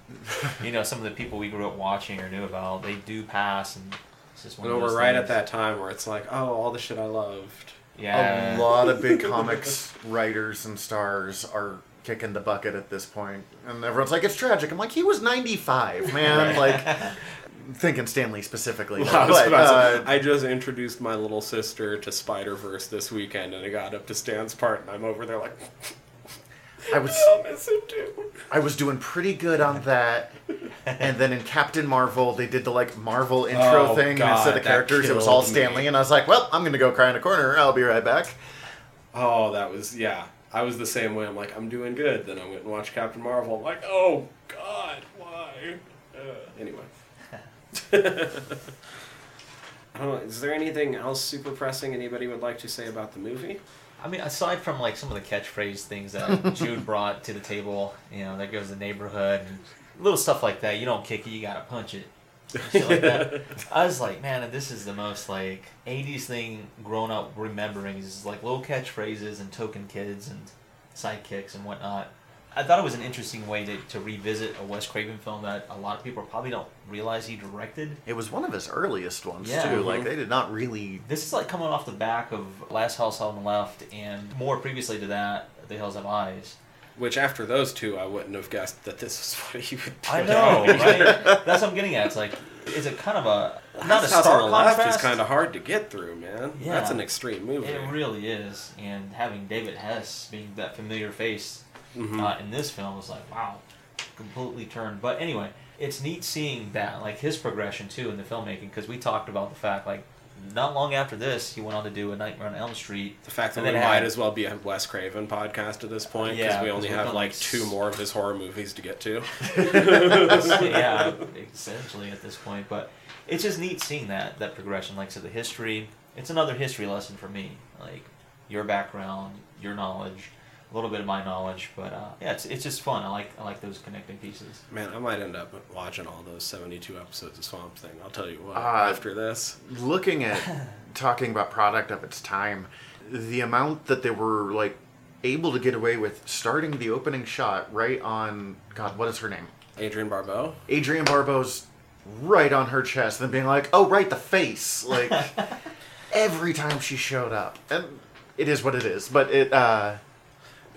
you know, some of the people we grew up watching or knew about, they do pass, and it's just one You of know, those we're right at that time where it's like, oh, all the shit I loved. Yeah. A lot of big comics writers and stars are kicking the bucket at this point, and everyone's like, "It's tragic." I'm like, "He was 95, man." Like, thinking Stan Lee specifically. I, was but, about to uh, say, I just introduced my little sister to Spider Verse this weekend, and I got up to Stan's part, and I'm over there like, I was I'll miss him too. I was doing pretty good on that. And then in Captain Marvel, they did the like Marvel intro Oh, thing, and God, instead of that characters, it was all killed Stan Lee. me. And I was like, "Well, I'm gonna go cry in a corner. I'll be right back." Oh, that was yeah. I was the same way. I'm like, I'm doing good. Then I went and watched Captain Marvel. I'm like, oh God, why? Uh, anyway. I don't know. Is there anything else super pressing anybody would like to say about the movie? I mean, aside from like some of the catchphrase things that Jude brought to the table, you know, there goes the neighborhood and little stuff like that. You don't kick it, you gotta punch it. Like that. I was like, man, this is the most like '80s thing grown up remembering is like little catchphrases and token kids and sidekicks and whatnot. I thought it was an interesting way to, to revisit a Wes Craven film that a lot of people probably don't realize he directed. It was one of his earliest ones Yeah. too. Like Mhm. they did not really. This is like coming off the back of Last House on the Left and more previously to that, The Hills Have Eyes. Which after those two, I wouldn't have guessed that this is what he would. Do. I know, right? That's what I'm getting at. It's like, is it kind of a not a Last House stark on the Left is kind of hard to get through, man. Yeah. That's an extreme movie. It really is, and having David Hess being that familiar face Mhm. uh, in this film was like, wow, completely turned. But anyway, it's neat seeing that, like his progression too in the filmmaking, because we talked about the fact, like, not long after this, he went on to do A Nightmare on Elm Street. The fact that we might had- as well be a Wes Craven podcast at this point because Yeah, we only we've like like, two more of his horror movies to get to. yeah, essentially at this point. But it's just neat seeing that that progression. Like so, the history. It's another history lesson for me. Like your background, your knowledge, a little bit of my knowledge. But uh, yeah, it's it's just fun. I like I like those connecting pieces. Man, I might end up watching all those seventy-two episodes of Swamp Thing. I'll tell you what. Uh, after this, looking at talking about product of its time, the amount that they were like able to get away with starting the opening shot right on God, what is her name? Adrienne Barbeau. Adrienne Barbeau's right on her chest, and then being like, "Oh, right, the face." Like every time she showed up, and it is what it is. But it, uh,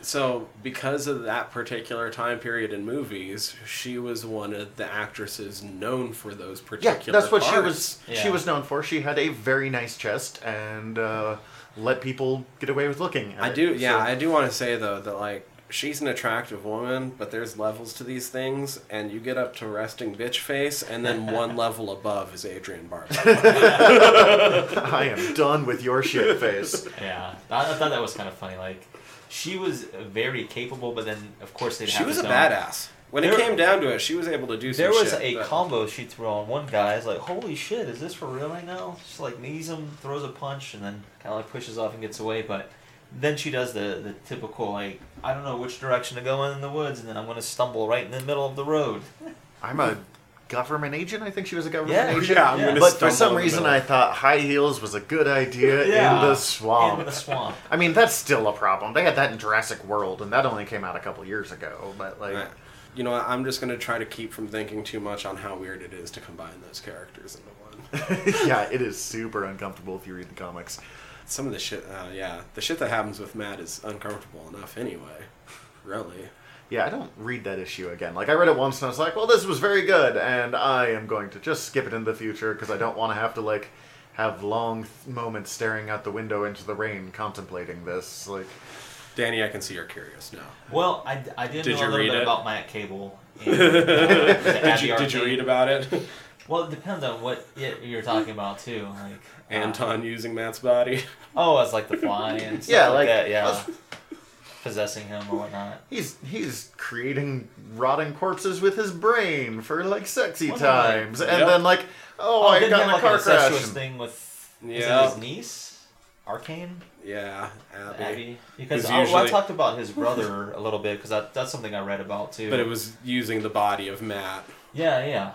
So, because of that particular time period in movies, she was one of the actresses known for those particular. yeah, particular. that's what she parts. was. She was known for. She had a very nice chest, and uh, let people get away with looking. At I it. do, yeah, So- I do want to say though that like she's an attractive woman, but there's levels to these things, and you get up to resting bitch face, and then one level above is Adrienne Barbeau. I am done with your shit face. Yeah, I, I thought that was kind of funny. Like, she was very capable, but then of course they she was a badass. When it came down to it, she was able to do some There was shit, a but- combo she threw on one guy. It's like, holy shit, is this for real right now? She like knees him, throws a punch, and then kind of like pushes off and gets away. But then she does the the typical like, I don't know which direction to go in, in the woods, and then I'm gonna stumble right in the middle of the road. I'm a government agent. I think she was a government Yeah. agent. Yeah, I'm Yeah. But for some reason, middle. I thought high heels was a good idea in the swamp. In the swamp. I mean, that's still a problem. They had that in Jurassic World, and that only came out a couple years ago. But like, Right. You know, I'm just gonna try to keep from thinking too much on how weird it is to combine those characters into one. yeah, it is super uncomfortable if you read the comics. Some of the shit, uh, yeah, the shit that happens with Matt is uncomfortable enough anyway. Really. Yeah, I don't read that issue again. Like, I read it once and I was like, well, this was very good, and I am going to just skip it in the future because I don't want to have to, like, have long th- moments staring out the window into the rain contemplating this. Like, Danny, I can see you're curious now. Well, I, I did, Did know you a little read bit it? about Matt Cable. And, uh, Did you, did you read about it? Well, it depends on what it, you're talking about too. Like uh, Anton using Matt's body. Oh, as like the fly and stuff Yeah, like, like- that. Yeah, possessing him or whatnot. he's he's creating rotting corpses with his brain for, like, sexy Wasn't like- times. and Yep. then, like, oh, Oh, I didn't got he in a have like car an crash. incestuous and- thing with is Yeah. it his niece, Arcane Yeah, Abby. Abby? Because It's I, oh, well, I talked about his brother a little bit because that, that's something I read about too. But it was using the body of Matt. yeah, yeah.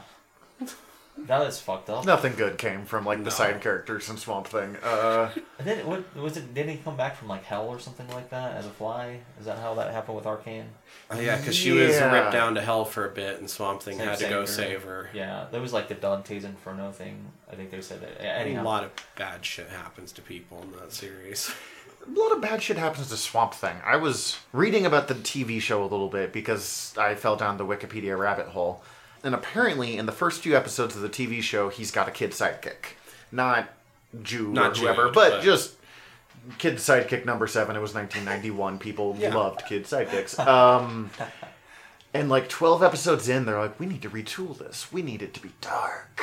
That is fucked up. Nothing good came from, like, the No. side characters in Swamp Thing. Uh, And then what was it? Didn't he come back from like hell or something like that as a fly? Is that how that happened with Arcane? Oh, yeah, because she was Yeah. ripped down to hell for a bit, and Swamp Thing Same- had to same go girl. save her. Yeah, there was like the Dante's Inferno thing. I think they said that. A Anyhow, lot of bad shit happens to people in that series. a lot of bad shit happens to Swamp Thing. I was reading about the TV show a little bit because I fell down the Wikipedia rabbit hole. And apparently, in the first few episodes of the TV show, he's got a kid sidekick. Not Jew Not or whoever, Jude, but, but- just kid sidekick number seven. It was 1991. People Yeah. loved kid sidekicks. Um, and like 12 episodes in, they're like, we need to retool this. We need it to be dark.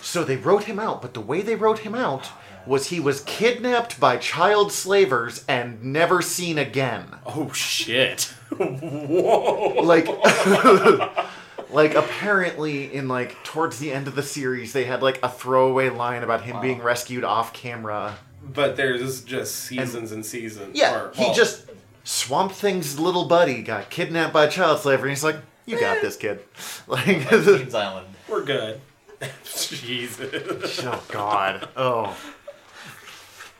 so they wrote him out, but the way they wrote him out was he was kidnapped by child slavers and never seen again. Oh shit! Whoa! Like like apparently in like towards the end of the series they had like a throwaway line about him being rescued off camera. But there's just seasons and, seasons. Yeah, or- he just Swamp Thing's little buddy got kidnapped by child slavery and he's like, "You got this, kid." Like Queens Island. We're good. Jesus. Oh god. Oh.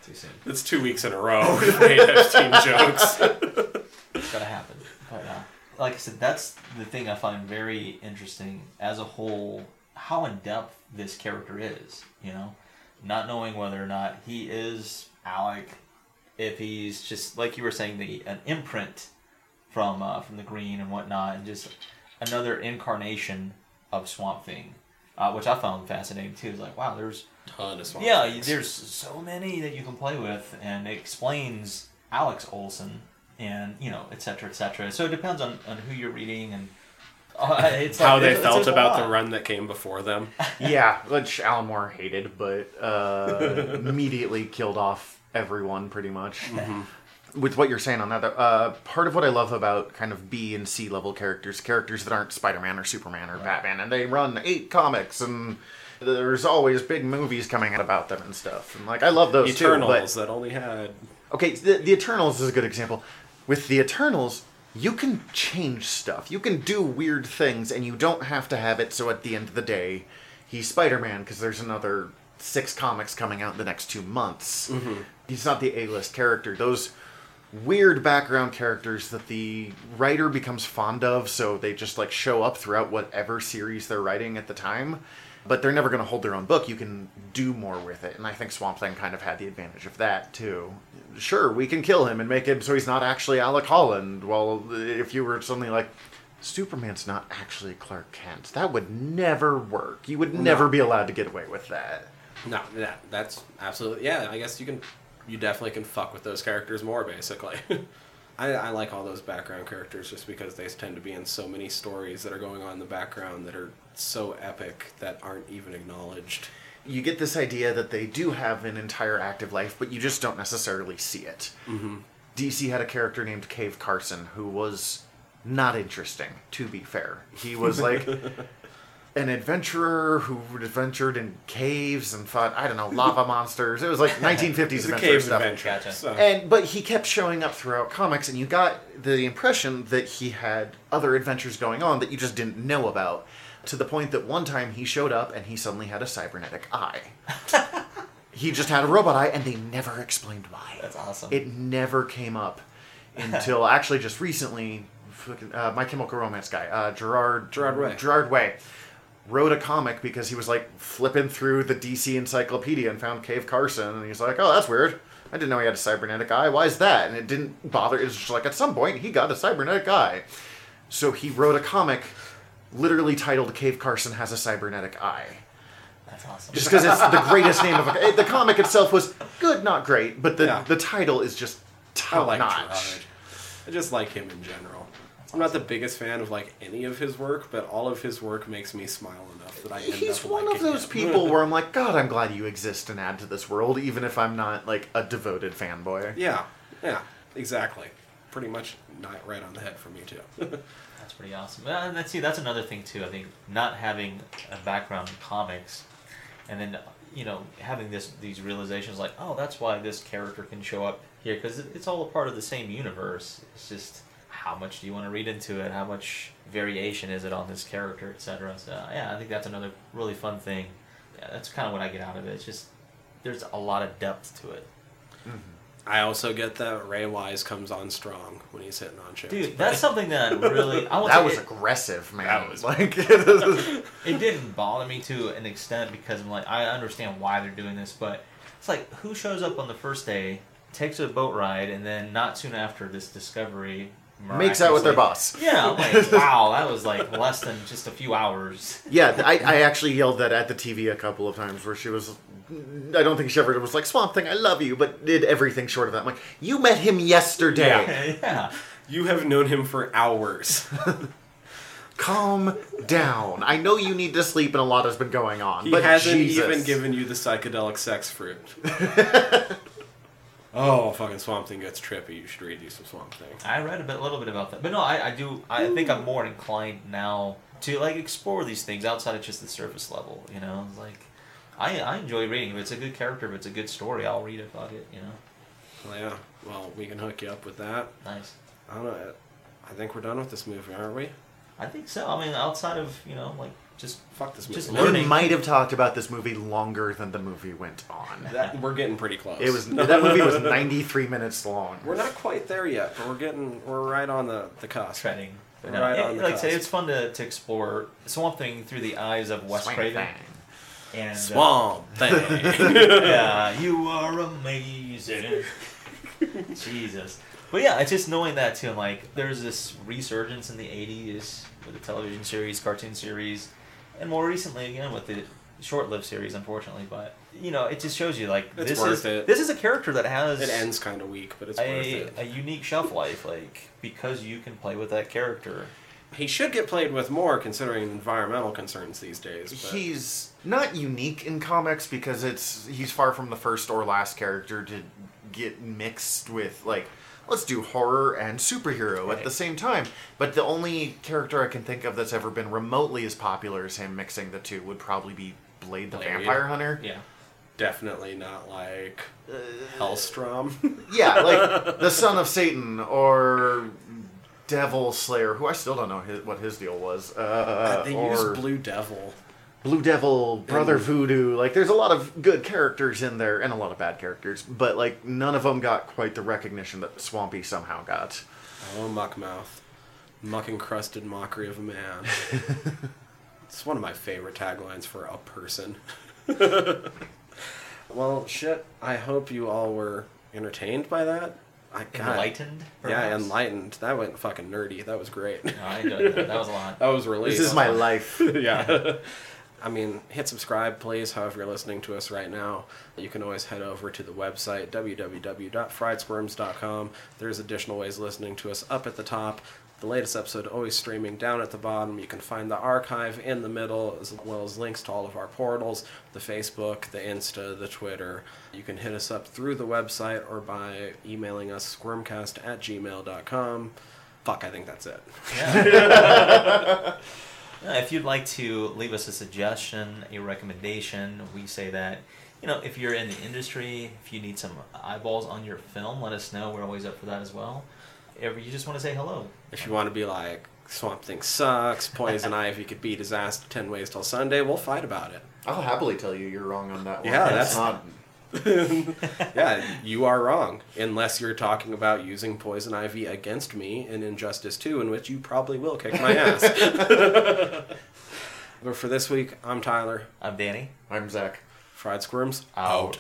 Too soon. It's two weeks in a row. We've made Epstein jokes. It's gotta happen. But uh, like I said, that's the thing I find very interesting as a whole. How in depth this character is, you know, not knowing whether or not he is Alec, if he's just like you were saying, the an imprint from uh, from the Green and whatnot, and just another incarnation of Swamp Thing, uh, which I found fascinating too. It's like wow, there's Ton of swamp yeah, things. there's so many that you can play with, and it explains Alex Olsen, and you know, et cetera, et cetera. So it depends on, on who you're reading and uh, it's How like- they it's- felt there's a about the run that came before them. Yeah, which Alan Moore hated, but uh, immediately killed off everyone pretty much. With what you're saying on that, uh, part of what I love about kind of B and C level characters, characters that aren't Spider Man or Superman or Batman, and they run eight comics, and there's always big movies coming out about them and stuff. And like, I love those Eternals too. that only had. Okay, the, the Eternals is a good example. With the Eternals, you can change stuff. You can do weird things, and you don't have to have it. So at the end of the day, he's Spider Man because there's another six comics coming out in the next two months. Mm-hmm. He's not the A list character. Those weird background characters that the writer becomes fond of, so they just like show up throughout whatever series they're writing at the time. But they're never going to hold their own book. You can do more with it, and I think Swamp Thing kind of had the advantage of that too. Sure, we can kill him and make him so he's not actually Alec Holland. Well, if you were suddenly like, Superman's not actually Clark Kent, that would never work. You would never be allowed to get away with that. No, that, that's absolutely yeah. I guess you can, you definitely can fuck with those characters more basically. I, I like all those background characters just because they tend to be in so many stories that are going on in the background that are so epic that aren't even acknowledged. you get this idea that they do have an entire active life, but you just don't necessarily see it. Mm-hmm. DC had a character named Cave Carson who was not interesting, to be fair. He was like an adventurer who adventured in caves and fought, I don't know, lava monsters. It was like 1950s adventure cave stuff. adventure. Gotcha. So. And but he kept showing up throughout comics, and you got the impression that he had other adventures going on that you just didn't know about. To the point that one time he showed up and he suddenly had a cybernetic eye. he just had a robot eye, and they never explained why. That's awesome. It never came up until actually just recently. Uh, My Chemical Romance guy, uh, Gerard Gerard Way. Gerard Way, wrote a comic because he was like flipping through the DC Encyclopedia and found Cave Carson, and he's like, "Oh, that's weird. I didn't know he had a cybernetic eye. Why is that?" And it didn't bother. It was just like at some point he got a cybernetic eye, so he wrote a comic, literally titled "Cave Carson has a cybernetic eye." That's awesome. Just because it's the greatest name of a, the comic itself was good, not great, but the Yeah. the title is just I top like notch. Gerard. I just like him in general. I'm not the biggest fan of like any of his work, but all of his work makes me smile enough that I end He's up one of those him. people where I'm like, God, I'm glad you exist and add to this world, even if I'm not like a devoted fanboy. Yeah, yeah, exactly. Pretty much not right on the head for me too. That's pretty awesome. Well, And that's see, that's another thing too. I think not having a background in comics, and then you know having this these realizations like, oh, that's why this character can show up here because it's all a part of the same universe. It's just how much do you want to read into it? How much variation is it on this character, etc. So yeah, I think that's another really fun thing. Yeah, that's kind of what I get out of it. It's just there's a lot of depth to it. Mm-hmm. I also get that Ray Wise comes on strong when he's hitting on chicks. Dude, that's something that really I That was it- aggressive, man. That was- like it didn't bother me to an extent because I'm like I understand why they're doing this, but it's like who shows up on the first day, takes a boat ride, and then not soon after this discovery makes out with their boss. Yeah, I'm like wow, that was like less than just a few hours. Yeah, I, I actually yelled that at the TV a couple of times where she was. I don't think she ever was like Swamp Thing, I love you, but did everything short of that. I'm like, you met him yesterday. yeah, You have known him for hours. Calm down. I know you need to sleep and a lot has been going on, He but hasn't Jesus. even given you the psychedelic sex fruit. oh, fucking Swamp Thing gets trippy. You should read you some Swamp Thing. I read a bit, little bit about that, but no, I, I do. I think I'm more inclined now to like explore these things outside of just the surface level. You know, like I I enjoy reading. If it's a good character, if it's a good story, I'll read it. Fuck it. You know, Well, yeah. Well, we can hook you up with that. nice. I don't know. I think we're done with this movie, aren't we? I think so. I mean, outside of you know, like just Fuck this movie. Just We learning. might have talked about this movie longer than the movie went on. That, we're getting pretty close. It was that movie was 93 minutes long. We're not quite there yet, but we're getting. We're right on the the cusp. treading. But Right no, it- on the like I say, it's fun to, to explore Swamp Thing through the eyes of Wes Swamp Craven. Thing. And uh, Swamp Thing. yeah, you are amazing. Jesus. But yeah, it's just knowing that too. I'm like, there's this resurgence in the '80s with the television series, cartoon series, and more recently again with the short-lived series, unfortunately. But you know, it just shows you like It's this worth is it. this is a character that has it ends kind of weak, but it's worth a, it. a unique shelf life, like because you can play with that character. He should get played with more, considering environmental concerns these days. But He's not unique in comics because it's he's far from the first or last character to get mixed with like let's do horror and superhero at the same time. But the only character I can think of that's ever been remotely as popular as him mixing the two would probably be Blade the Blade. Vampire Hunter. Yeah. definitely not like uh, Hellstrom. Yeah, like the Son of Satan or Devil Slayer, who I still don't know his, what his deal was. Uh, they or use Blue Devil. Blue Devil, Brother Voodoo. Like, there's a lot of good characters in there and a lot of bad characters, but like none of them got quite the recognition that Swampy somehow got. Oh, Muckmouth. Muck encrusted mockery of a man. it's one of my favorite taglines for a person. well, shit. I hope you all were entertained by that. I God. Enlightened? Yeah, enlightened. That went fucking nerdy. That was great. No, I enjoyed that. That was a lot. that was really. This is my life. yeah. I mean, hit subscribe, please, however you're listening to us right now. You can always head over to the website, www.friedsquirms.com. There's additional ways listening to us up at the top. The latest episode always streaming down at the bottom. You can find the archive in the middle, as well as links to all of our portals the Facebook, the Insta, the Twitter. You can hit us up through the website or by emailing us squirmcast at gmail.com. Fuck, I think that's it. Uh, If you'd like to leave us a suggestion, a recommendation, we say that, you know, if you're in the industry, if you need some eyeballs on your film, let us know. We're always up for that as well. If you just want to say hello, If you want to be like, Swamp Thing sucks, Poison Ivy could beat his ass 10 ways till Sunday, we'll fight about it. I'll happily tell you you're wrong on that one. Yeah, That's that's- not. Yeah, you are wrong. Unless you're talking about using Poison Ivy against me in Injustice 2, in which you probably will kick my ass. but for this week, I'm Tyler. I'm Danny. I'm Zach. Fried Squirms, Out.